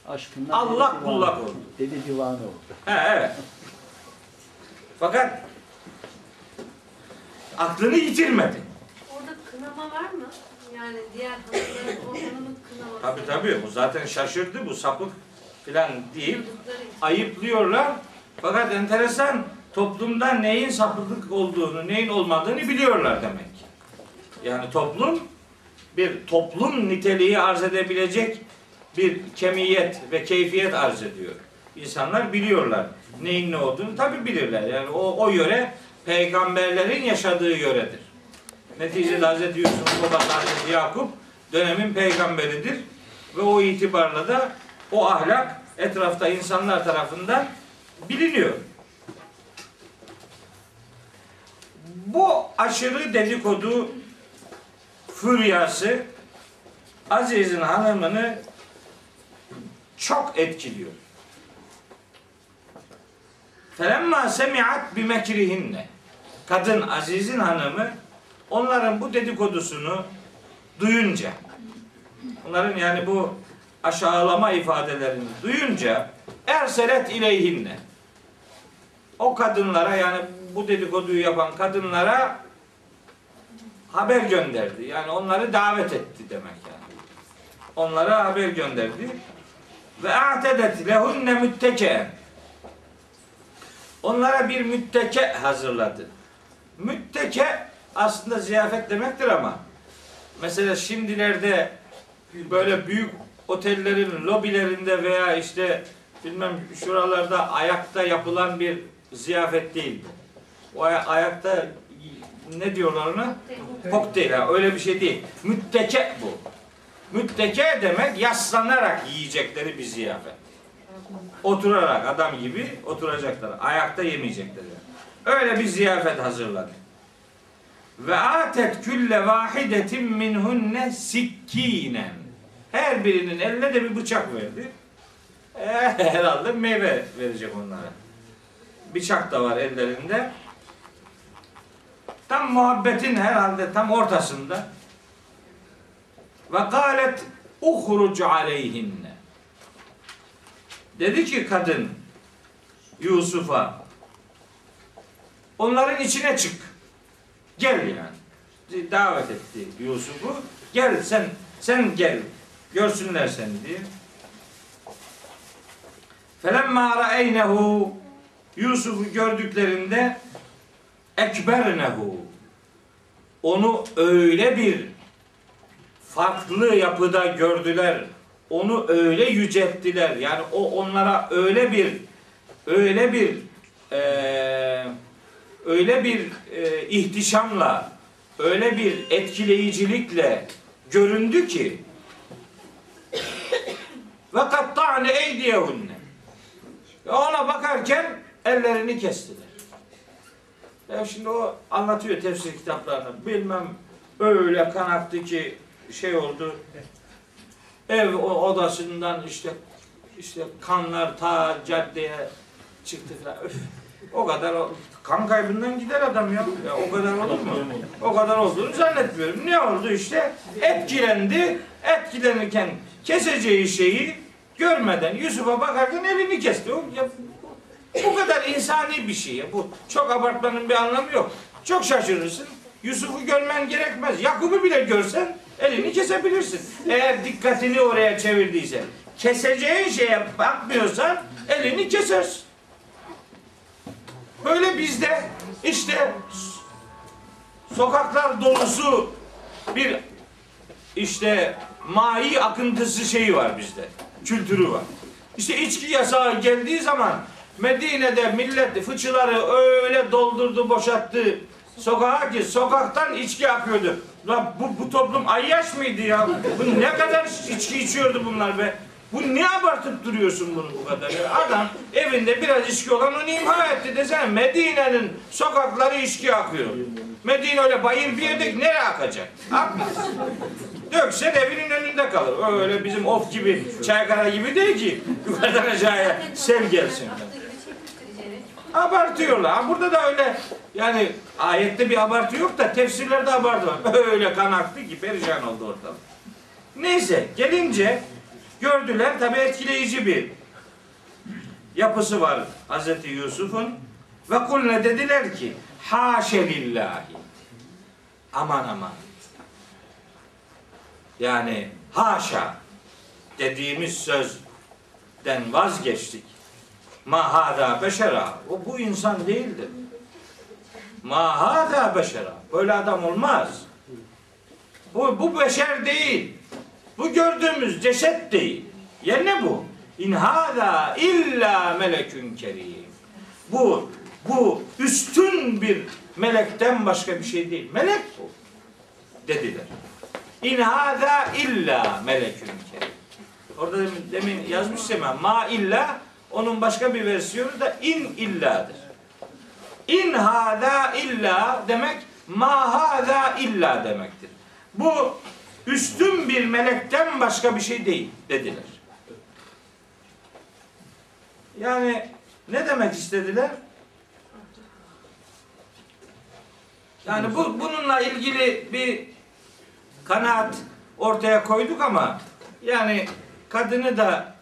Aşkından Allah deli kullak oldu. Deli divanı oldu. He, evet. Fakat aklını yitirmedi. Orada kınama var mı? Yani diğer hanımların o hanımın kınaması. Tabi tabi bu zaten şaşırdı bu sapık filan için. Ayıplıyorlar. Fakat enteresan toplumda neyin sapıklık olduğunu, neyin olmadığını biliyorlar demek. Yani toplum bir toplum niteliği arz edebilecek bir kemiyet ve keyfiyet arz ediyor. İnsanlar biliyorlar neyin ne olduğunu tabi bilirler. Yani o, o yöre peygamberlerin yaşadığı yöredir. Neticede Hz. Yusuf babası Hz. Yakup dönemin peygamberidir. Ve o itibarla da o ahlak etrafta insanlar tarafından biliniyor. Bu aşırı dedikodu füryası Aziz'in hanımını çok etkiliyor. Felemma semi'at bimekrihinne. Kadın Aziz'in hanımı onların bu dedikodusunu duyunca onların yani bu aşağılama ifadelerini duyunca erselet ileyhinne o kadınlara yani bu dedikoduyu yapan kadınlara haber gönderdi. Yani onları davet etti demek yani. Onlara haber gönderdi. Ve a'tedet lehunne mütteke. Onlara bir mütteke hazırladı. Mütteke aslında ziyafet demektir ama mesela şimdilerde böyle büyük otellerin lobilerinde veya işte bilmem şuralarda ayakta yapılan bir ziyafet değil. O ay- ayakta ne diyorlar ona? Kokteyl öyle bir şey değil. Mütteke bu. Mütteke demek yaslanarak yiyecekleri bir ziyafet. Oturarak adam gibi oturacaklar. Ayakta yemeyecekler. Öyle bir ziyafet hazırladı. Ve atet külle vahidetin minhunne sikkinen. Her birinin eline de bir bıçak verdi. E, herhalde meyve verecek onlara. Bıçak da var ellerinde. Tam muhabbetin herhalde tam ortasında. Ve galet uhruc aleyhinne. Dedi ki kadın Yusuf'a onların içine çık. Gel yani. Davet etti Yusuf'u. Gel sen sen gel. Görsünler seni diye. Felemma ra'eynehu Yusuf'u gördüklerinde ekbernehu onu öyle bir farklı yapıda gördüler. Onu öyle yücelttiler. Yani o onlara öyle bir öyle bir eee, öyle bir eee, ihtişamla öyle bir etkileyicilikle göründü ki ve katta'ne eydiyehunne ve ona bakarken ellerini kestiler. Ya şimdi o anlatıyor tefsir kitaplarında. Bilmem öyle kan aktı ki şey oldu. Ev odasından işte işte kanlar ta caddeye çıktı falan. Öf, o kadar kan kaybından gider adam ya. ya. O kadar olur mu? O kadar olduğunu zannetmiyorum. Ne oldu işte? Etkilendi. Etkilenirken keseceği şeyi görmeden Yusuf'a bakarken elini kesti. O, ya, bu kadar insani bir şey. ya. Bu çok abartmanın bir anlamı yok. Çok şaşırırsın. Yusuf'u görmen gerekmez. Yakup'u bile görsen elini kesebilirsin. Eğer dikkatini oraya çevirdiyse. Keseceğin şeye bakmıyorsan elini kesersin. Böyle bizde işte sokaklar dolusu bir işte mai akıntısı şeyi var bizde. Kültürü var. İşte içki yasağı geldiği zaman Medine'de millet fıçıları öyle doldurdu, boşalttı sokağa ki sokaktan içki akıyordu. Lan bu, bu toplum ayyaş mıydı ya? Bu ne kadar içki içiyordu bunlar be? Bu ne abartıp duruyorsun bunu bu kadar? ya? Adam evinde biraz içki olan onu imha etti desene. Medine'nin sokakları içki akıyor. Medine öyle bayır bir yerde nereye akacak? Akmaz. Döksen evinin önünde kalır. Öyle bizim of gibi, çaykara gibi değil ki yukarıdan aşağıya sel gelsin. Abartıyorlar. Burada da öyle yani ayette bir abartı yok da tefsirlerde abartı var. Öyle kan aktı ki perişan oldu ortalık. Neyse gelince gördüler tabi etkileyici bir yapısı var Hazreti Yusuf'un ve kulne dediler ki haşe lillahi aman aman yani haşa dediğimiz sözden vazgeçtik. Ma hada beşera. O bu insan değildir. Ma hada beşera. Böyle adam olmaz. Bu, bu beşer değil. Bu gördüğümüz ceset değil. Ya ne bu? İn hada illa melekün kerim. Bu bu üstün bir melekten başka bir şey değil. Melek bu. Dediler. İn hada illa melekün kerim. Orada demin, demin yazmıştım ben. Ma illa onun başka bir versiyonu da in illadır. İn hada illa demek ma hada illa demektir. Bu üstün bir melekten başka bir şey değil dediler. Yani ne demek istediler? Yani bu bununla ilgili bir kanaat ortaya koyduk ama yani kadını da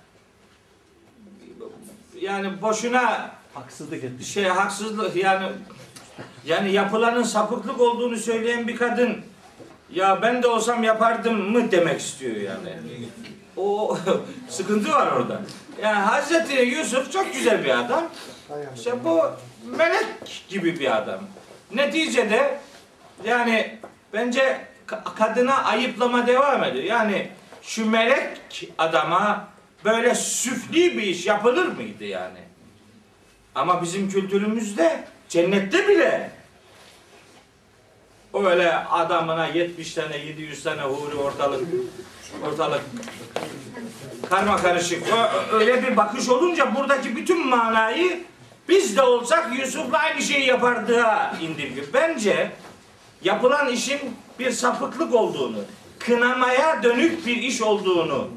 yani boşuna Haksızlık etmiş. şey haksızlık yani yani yapılanın sapıklık olduğunu söyleyen bir kadın ya ben de olsam yapardım mı demek istiyor yani. O sıkıntı var orada. Yani Hazreti Yusuf çok güzel bir adam. İşte bu melek gibi bir adam. Neticede yani bence ka- kadına ayıplama devam ediyor. Yani şu melek adama böyle süfli bir iş yapılır mıydı yani? Ama bizim kültürümüzde cennette bile öyle adamına 70 tane 700 tane huri ortalık ortalık karma karışık öyle bir bakış olunca buradaki bütün manayı biz de olsak Yusuf'la aynı şeyi yapardığa indirgiyor. Bence yapılan işin bir sapıklık olduğunu, kınamaya dönük bir iş olduğunu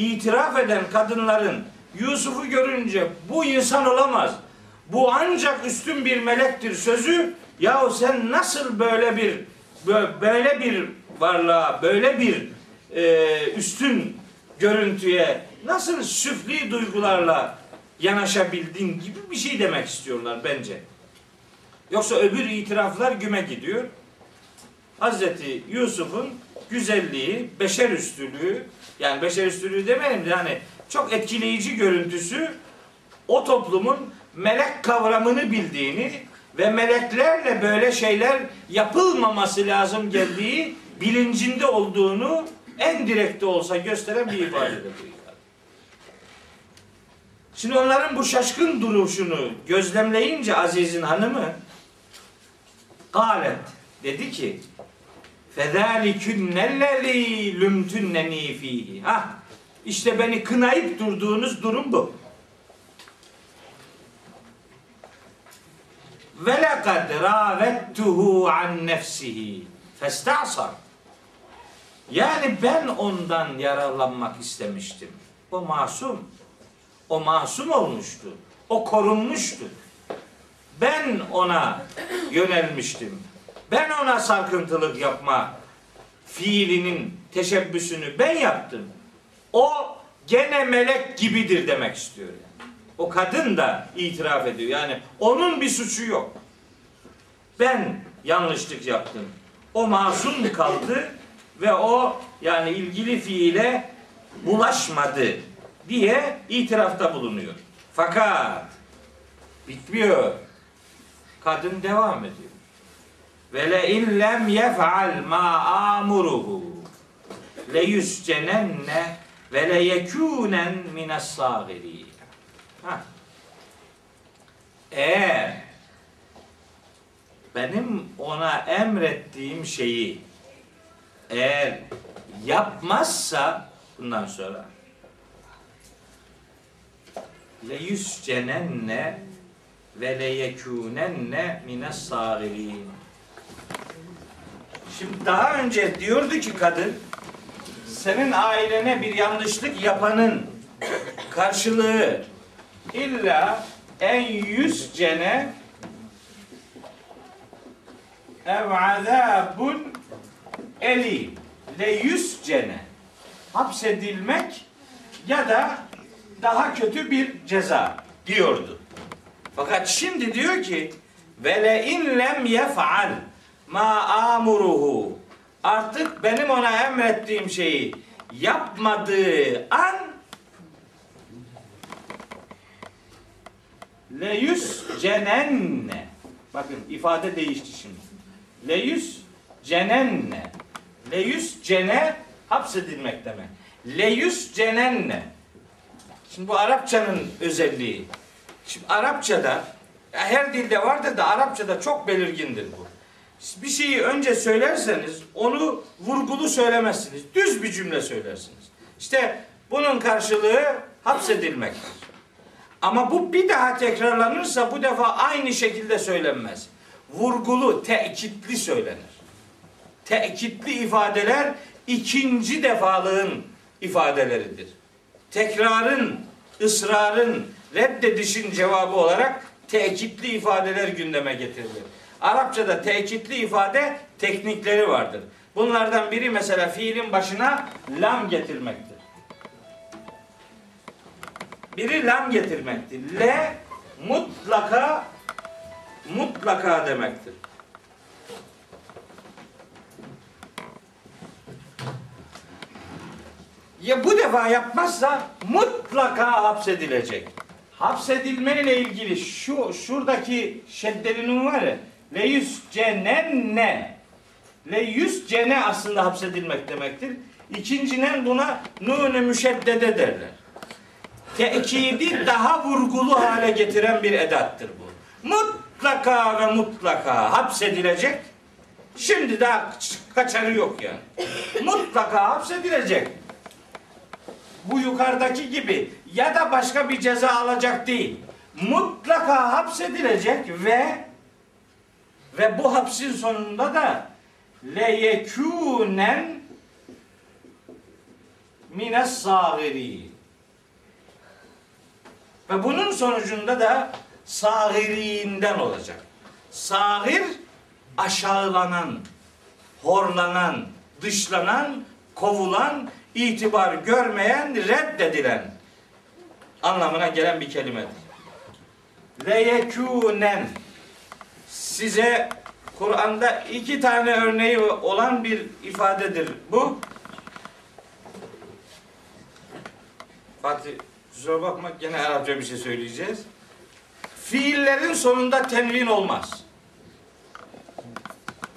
itiraf eden kadınların Yusuf'u görünce bu insan olamaz. Bu ancak üstün bir melektir sözü. Yahu sen nasıl böyle bir bö- böyle bir varlığa, böyle bir e, üstün görüntüye nasıl süfli duygularla yanaşabildin gibi bir şey demek istiyorlar bence. Yoksa öbür itiraflar güme gidiyor. Hazreti Yusuf'un güzelliği, beşer üstülüğü, yani beşer üstülüğü demeyelim de hani çok etkileyici görüntüsü o toplumun melek kavramını bildiğini ve meleklerle böyle şeyler yapılmaması lazım geldiği bilincinde olduğunu en direkt de olsa gösteren bir ifadedir. Şimdi onların bu şaşkın duruşunu gözlemleyince Aziz'in hanımı galet dedi ki fezâlikünnellezî lümtünneni fîhî. Ha, işte beni kınayıp durduğunuz durum bu. Ve lekad râvettuhu an nefsihi. Festasar. Yani ben ondan yararlanmak istemiştim. O masum. O masum olmuştu. O korunmuştu. Ben ona yönelmiştim. Ben ona sarkıntılık yapma fiilinin teşebbüsünü ben yaptım. O gene melek gibidir demek istiyor. yani. O kadın da itiraf ediyor. Yani onun bir suçu yok. Ben yanlışlık yaptım. O masum kaldı ve o yani ilgili fiile bulaşmadı diye itirafta bulunuyor. Fakat bitmiyor. Kadın devam ediyor. Ve le in lem yef'al ma amuruhu le yuscenenne ve le yekûnen mines sâgirîn. Eğer benim ona emrettiğim şeyi eğer yapmazsa bundan sonra le yuscenenne ve le yekûnenne mines sâgirîn. Şimdi daha önce diyordu ki kadın senin ailene bir yanlışlık yapanın karşılığı illa en yüz cene ev azabun eli. Le yüz cene. Hapsedilmek ya da daha kötü bir ceza diyordu. Fakat şimdi diyor ki ve le in lem yef'al ma amuruhu. Artık benim ona emrettiğim şeyi yapmadığı an leyüs cenenne. Bakın ifade değişti şimdi. Leyüs cenenne. Leyüs cene hapsedilmek demek. Leyüs cenenne. Şimdi bu Arapçanın özelliği. Şimdi Arapçada her dilde vardır da Arapçada çok belirgindir bu bir şeyi önce söylerseniz onu vurgulu söylemezsiniz. Düz bir cümle söylersiniz. İşte bunun karşılığı hapsedilmektir. Ama bu bir daha tekrarlanırsa bu defa aynı şekilde söylenmez. Vurgulu, tekitli söylenir. Tekitli ifadeler ikinci defalığın ifadeleridir. Tekrarın, ısrarın, reddedişin cevabı olarak tekitli ifadeler gündeme getirilir. Arapçada tekitli ifade teknikleri vardır. Bunlardan biri mesela fiilin başına lam getirmektir. Biri lam getirmektir. Le mutlaka mutlaka demektir. Ya bu defa yapmazsa mutlaka hapsedilecek. Hapsedilmeyle ilgili şu şuradaki şeddelinin var ya le yüz cenenne le yüz cene aslında hapsedilmek demektir. İkincinen buna nûne müşeddede derler. Tekidi daha vurgulu hale getiren bir edattır bu. Mutlaka ve mutlaka hapsedilecek. Şimdi daha kaçarı yok yani. Mutlaka hapsedilecek. Bu yukarıdaki gibi ya da başka bir ceza alacak değil. Mutlaka hapsedilecek ve ve bu hapsin sonunda da leyekûnen mines sâgirîn. Ve bunun sonucunda da sâgirinden olacak. Sağir aşağılanan, horlanan, dışlanan, kovulan, itibar görmeyen, reddedilen anlamına gelen bir kelimedir. Leyekûnen size Kur'an'da iki tane örneği olan bir ifadedir bu. Fatih kusura bakma gene Arapça bir şey söyleyeceğiz. Fiillerin sonunda tenvin olmaz.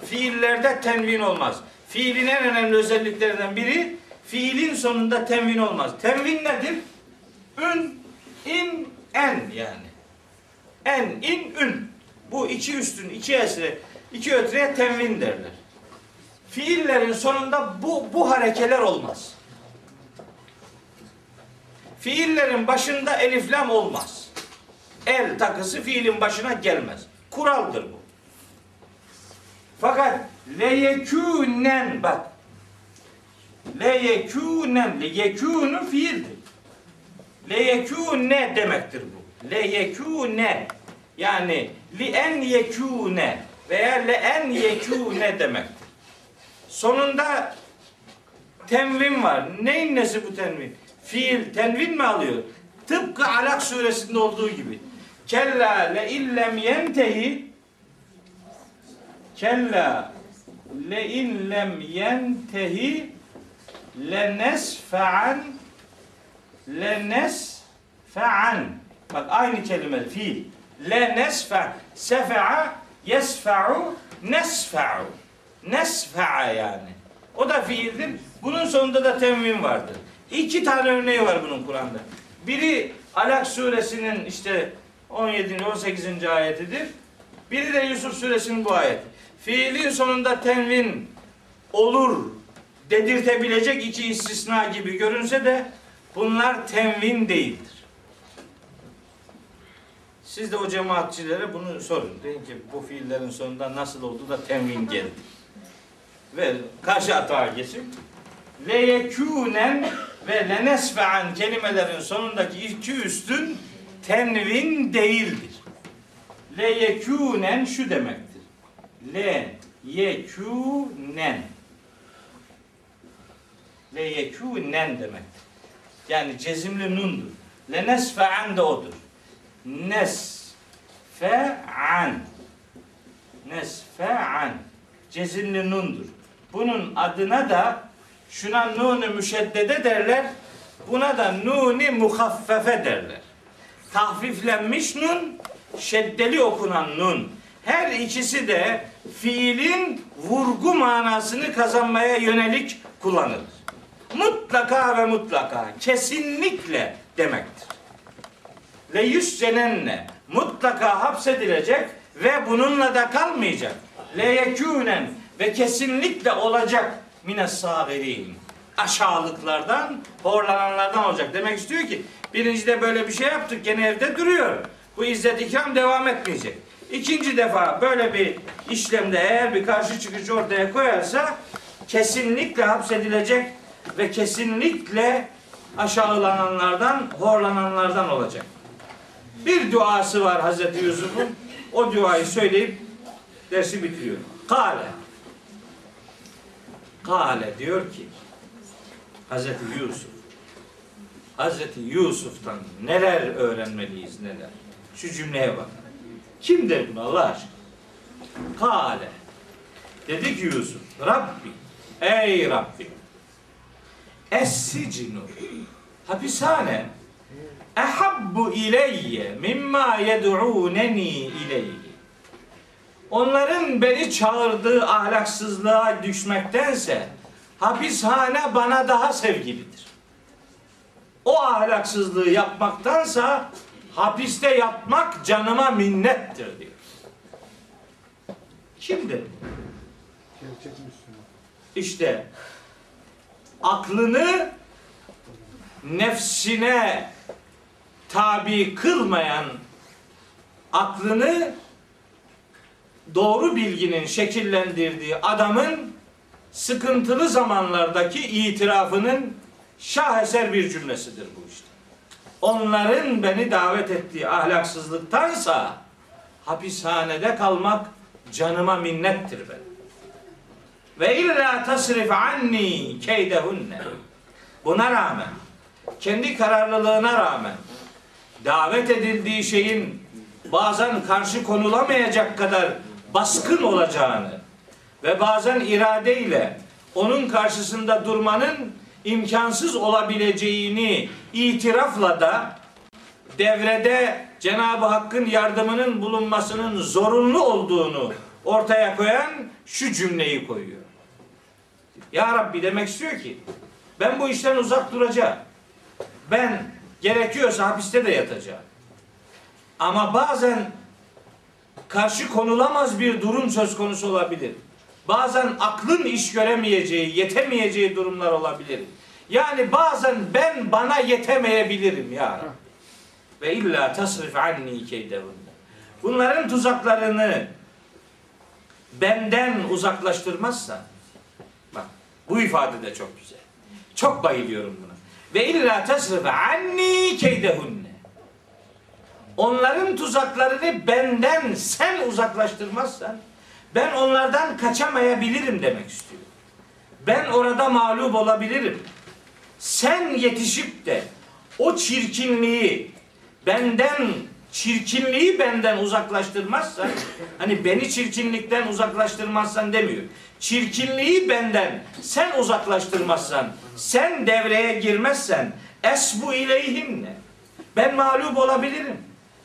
Fiillerde tenvin olmaz. Fiilin en önemli özelliklerinden biri fiilin sonunda tenvin olmaz. Tenvin nedir? Ün, in, en yani. En, in, ün. Bu iki üstün, iki esre, iki ötreye tenvin derler. Fiillerin sonunda bu, bu harekeler olmaz. Fiillerin başında eliflam olmaz. El takısı fiilin başına gelmez. Kuraldır bu. Fakat leyekûnen bak leyekûnen leyekûnü fiildir. Leyekûne demektir bu. Leyekûne yani li en yekûne veya le en yekûne demektir. Sonunda tenvin var. Neyin nesi bu tenvin? Fiil tenvin mi alıyor? Tıpkı Alak suresinde olduğu gibi. Kella le illem yentehi Kella le in lem yentehi le nesfa'an le nesfa'an bak aynı kelime fiil le nesfa sefa'a yesfa'u nesfa'u nesfa'a yani o da fiildir bunun sonunda da tenvin vardır iki tane örneği var bunun Kur'an'da biri Alak suresinin işte 17. 18. ayetidir biri de Yusuf suresinin bu ayeti fiilin sonunda tenvin olur dedirtebilecek iki istisna gibi görünse de bunlar tenvin değildir. Siz de o cemaatçilere bunu sorun. Deyin ki bu fiillerin sonunda nasıl oldu da tenvin geldi. Ve karşı atağa geçin. Leyekûnen ve lenesfe'an kelimelerin sonundaki iki üstün tenvin değildir. Leyekûnen şu demektir. Le yekûnen Le yekûnen demektir. Yani cezimli nundur. Le nesfe'an da odur. Nesfe'an Nesfe'an Cezimli nundur. Bunun adına da şuna nunu müşeddede derler. Buna da nuni muhaffefe derler. Tahfiflenmiş nun, şeddeli okunan nun. Her ikisi de fiilin vurgu manasını kazanmaya yönelik kullanılır. Mutlaka ve mutlaka, kesinlikle demektir. Le yüscenenne mutlaka hapsedilecek ve bununla da kalmayacak. Le yekûnen ve kesinlikle olacak mines sagirin. Aşağılıklardan, horlananlardan olacak. Demek istiyor ki birincide böyle bir şey yaptık gene evde duruyor. Bu izzet ikram devam etmeyecek. İkinci defa böyle bir işlemde eğer bir karşı çıkış ortaya koyarsa kesinlikle hapsedilecek ve kesinlikle aşağılananlardan, horlananlardan olacak. Bir duası var Hazreti Yusuf'un. O duayı söyleyip dersi bitiriyor. Kale. Kale diyor ki Hazreti Yusuf Hazreti Yusuf'tan neler öğrenmeliyiz neler. Şu cümleye bak. Kim der bunu Allah aşkına? Kale. Dedi ki Yusuf. Rabbi. Ey Rabbi. Es-sicnu. Hapishane. Ehabbu ileyye mimma yed'uneni ileyhi. Onların beni çağırdığı ahlaksızlığa düşmektense hapishane bana daha sevgilidir. O ahlaksızlığı yapmaktansa hapiste yatmak canıma minnettir diyor. Kimdir? İşte aklını nefsine tabi kılmayan aklını doğru bilginin şekillendirdiği adamın sıkıntılı zamanlardaki itirafının şaheser bir cümlesidir bu işte. Onların beni davet ettiği ahlaksızlıktansa hapishanede kalmak canıma minnettir benim. Ve illa tasrif anni keydehunne. Buna rağmen, kendi kararlılığına rağmen davet edildiği şeyin bazen karşı konulamayacak kadar baskın olacağını ve bazen iradeyle onun karşısında durmanın imkansız olabileceğini itirafla da devrede Cenab-ı Hakk'ın yardımının bulunmasının zorunlu olduğunu ortaya koyan şu cümleyi koyuyor. Ya Rabbi demek istiyor ki ben bu işten uzak duracağım. Ben gerekiyorsa hapiste de yatacağım. Ama bazen karşı konulamaz bir durum söz konusu olabilir. Bazen aklın iş göremeyeceği, yetemeyeceği durumlar olabilir. Yani bazen ben bana yetemeyebilirim ya. Ve illa tasrif anni keydehunne. Bunların tuzaklarını benden uzaklaştırmazsan bak bu ifade de çok güzel. Çok bayılıyorum buna. Ve illa tasrife anni keydehunne. Onların tuzaklarını benden sen uzaklaştırmazsan ben onlardan kaçamayabilirim demek istiyor. Ben orada mağlup olabilirim. Sen yetişip de o çirkinliği benden çirkinliği benden uzaklaştırmazsan hani beni çirkinlikten uzaklaştırmazsan demiyor. Çirkinliği benden sen uzaklaştırmazsan sen devreye girmezsen esbu ileyhimne ben mağlup olabilirim.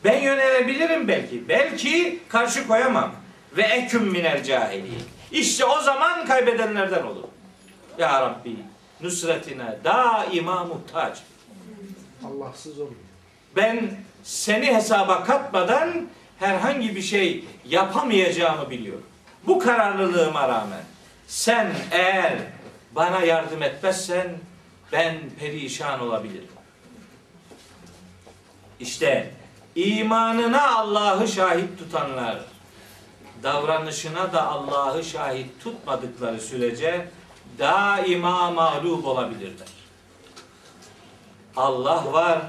Ben yönelebilirim belki. Belki karşı koyamam. Ve eküm minel cahili. İşte o zaman kaybedenlerden olur. Ya Rabbi nusretine daima muhtaç. Allahsız oluyor. Ben seni hesaba katmadan herhangi bir şey yapamayacağımı biliyorum. Bu kararlılığıma rağmen sen eğer bana yardım etmezsen ben perişan olabilirim. İşte imanına Allah'ı şahit tutanlar davranışına da Allah'ı şahit tutmadıkları sürece daima mağlup olabilirler. Allah var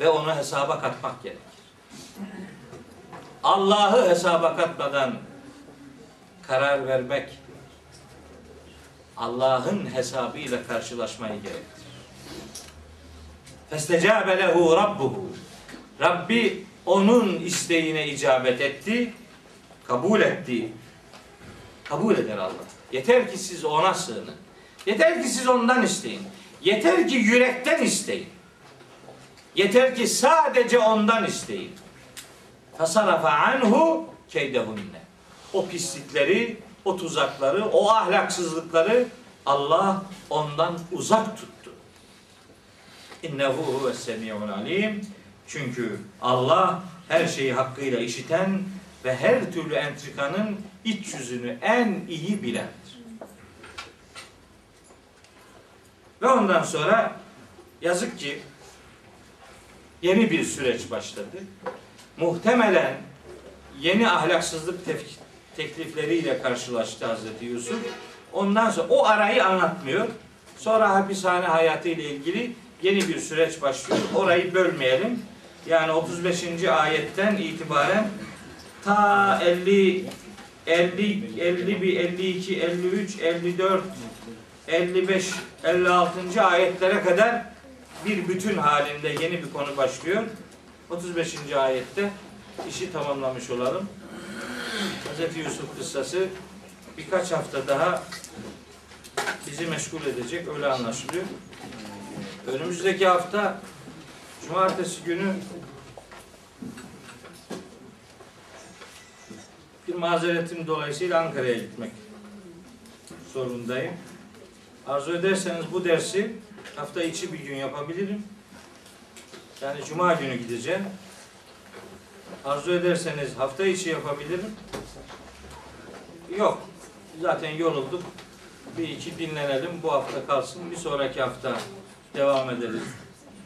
ve onu hesaba katmak gerekir. Allah'ı hesaba katmadan karar vermek Allah'ın hesabıyla karşılaşmayı gerektirir. Festecabe lehu rabbuhu. Rabbi onun isteğine icabet etti, kabul etti. Kabul eder Allah. Yeter ki siz ona sığının. Yeter ki siz ondan isteyin. Yeter ki yürekten isteyin. Yeter ki sadece ondan isteyin. Fasarafa anhu keydehunne. O pislikleri, o tuzakları, o ahlaksızlıkları Allah ondan uzak tuttu. İnnehu huves semi'un alim. Çünkü Allah her şeyi hakkıyla işiten ve her türlü entrikanın iç yüzünü en iyi bilendir. Ve ondan sonra yazık ki yeni bir süreç başladı. Muhtemelen yeni ahlaksızlık tef- teklifleriyle karşılaştı Hazreti Yusuf. Ondan sonra o arayı anlatmıyor. Sonra hapishane hayatı ile ilgili yeni bir süreç başlıyor. Orayı bölmeyelim. Yani 35. ayetten itibaren ta 50 50 51 52 53 54 55 56. ayetlere kadar bir bütün halinde yeni bir konu başlıyor. 35. ayette işi tamamlamış olalım. Hz. Yusuf kıssası birkaç hafta daha bizi meşgul edecek öyle anlaşılıyor. Önümüzdeki hafta cumartesi günü bir mazeretim dolayısıyla Ankara'ya gitmek zorundayım. Arzu ederseniz bu dersi hafta içi bir gün yapabilirim. Yani cuma günü gideceğim. Arzu ederseniz hafta içi yapabilirim. Yok. Zaten yorulduk. Bir iki dinlenelim. Bu hafta kalsın. Bir sonraki hafta devam ederiz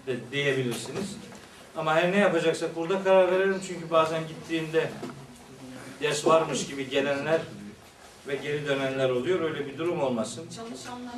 de diyebilirsiniz. Ama her ne yapacaksak burada karar verelim. Çünkü bazen gittiğimde ders varmış gibi gelenler ve geri dönenler oluyor. Öyle bir durum olmasın. Çalışanlar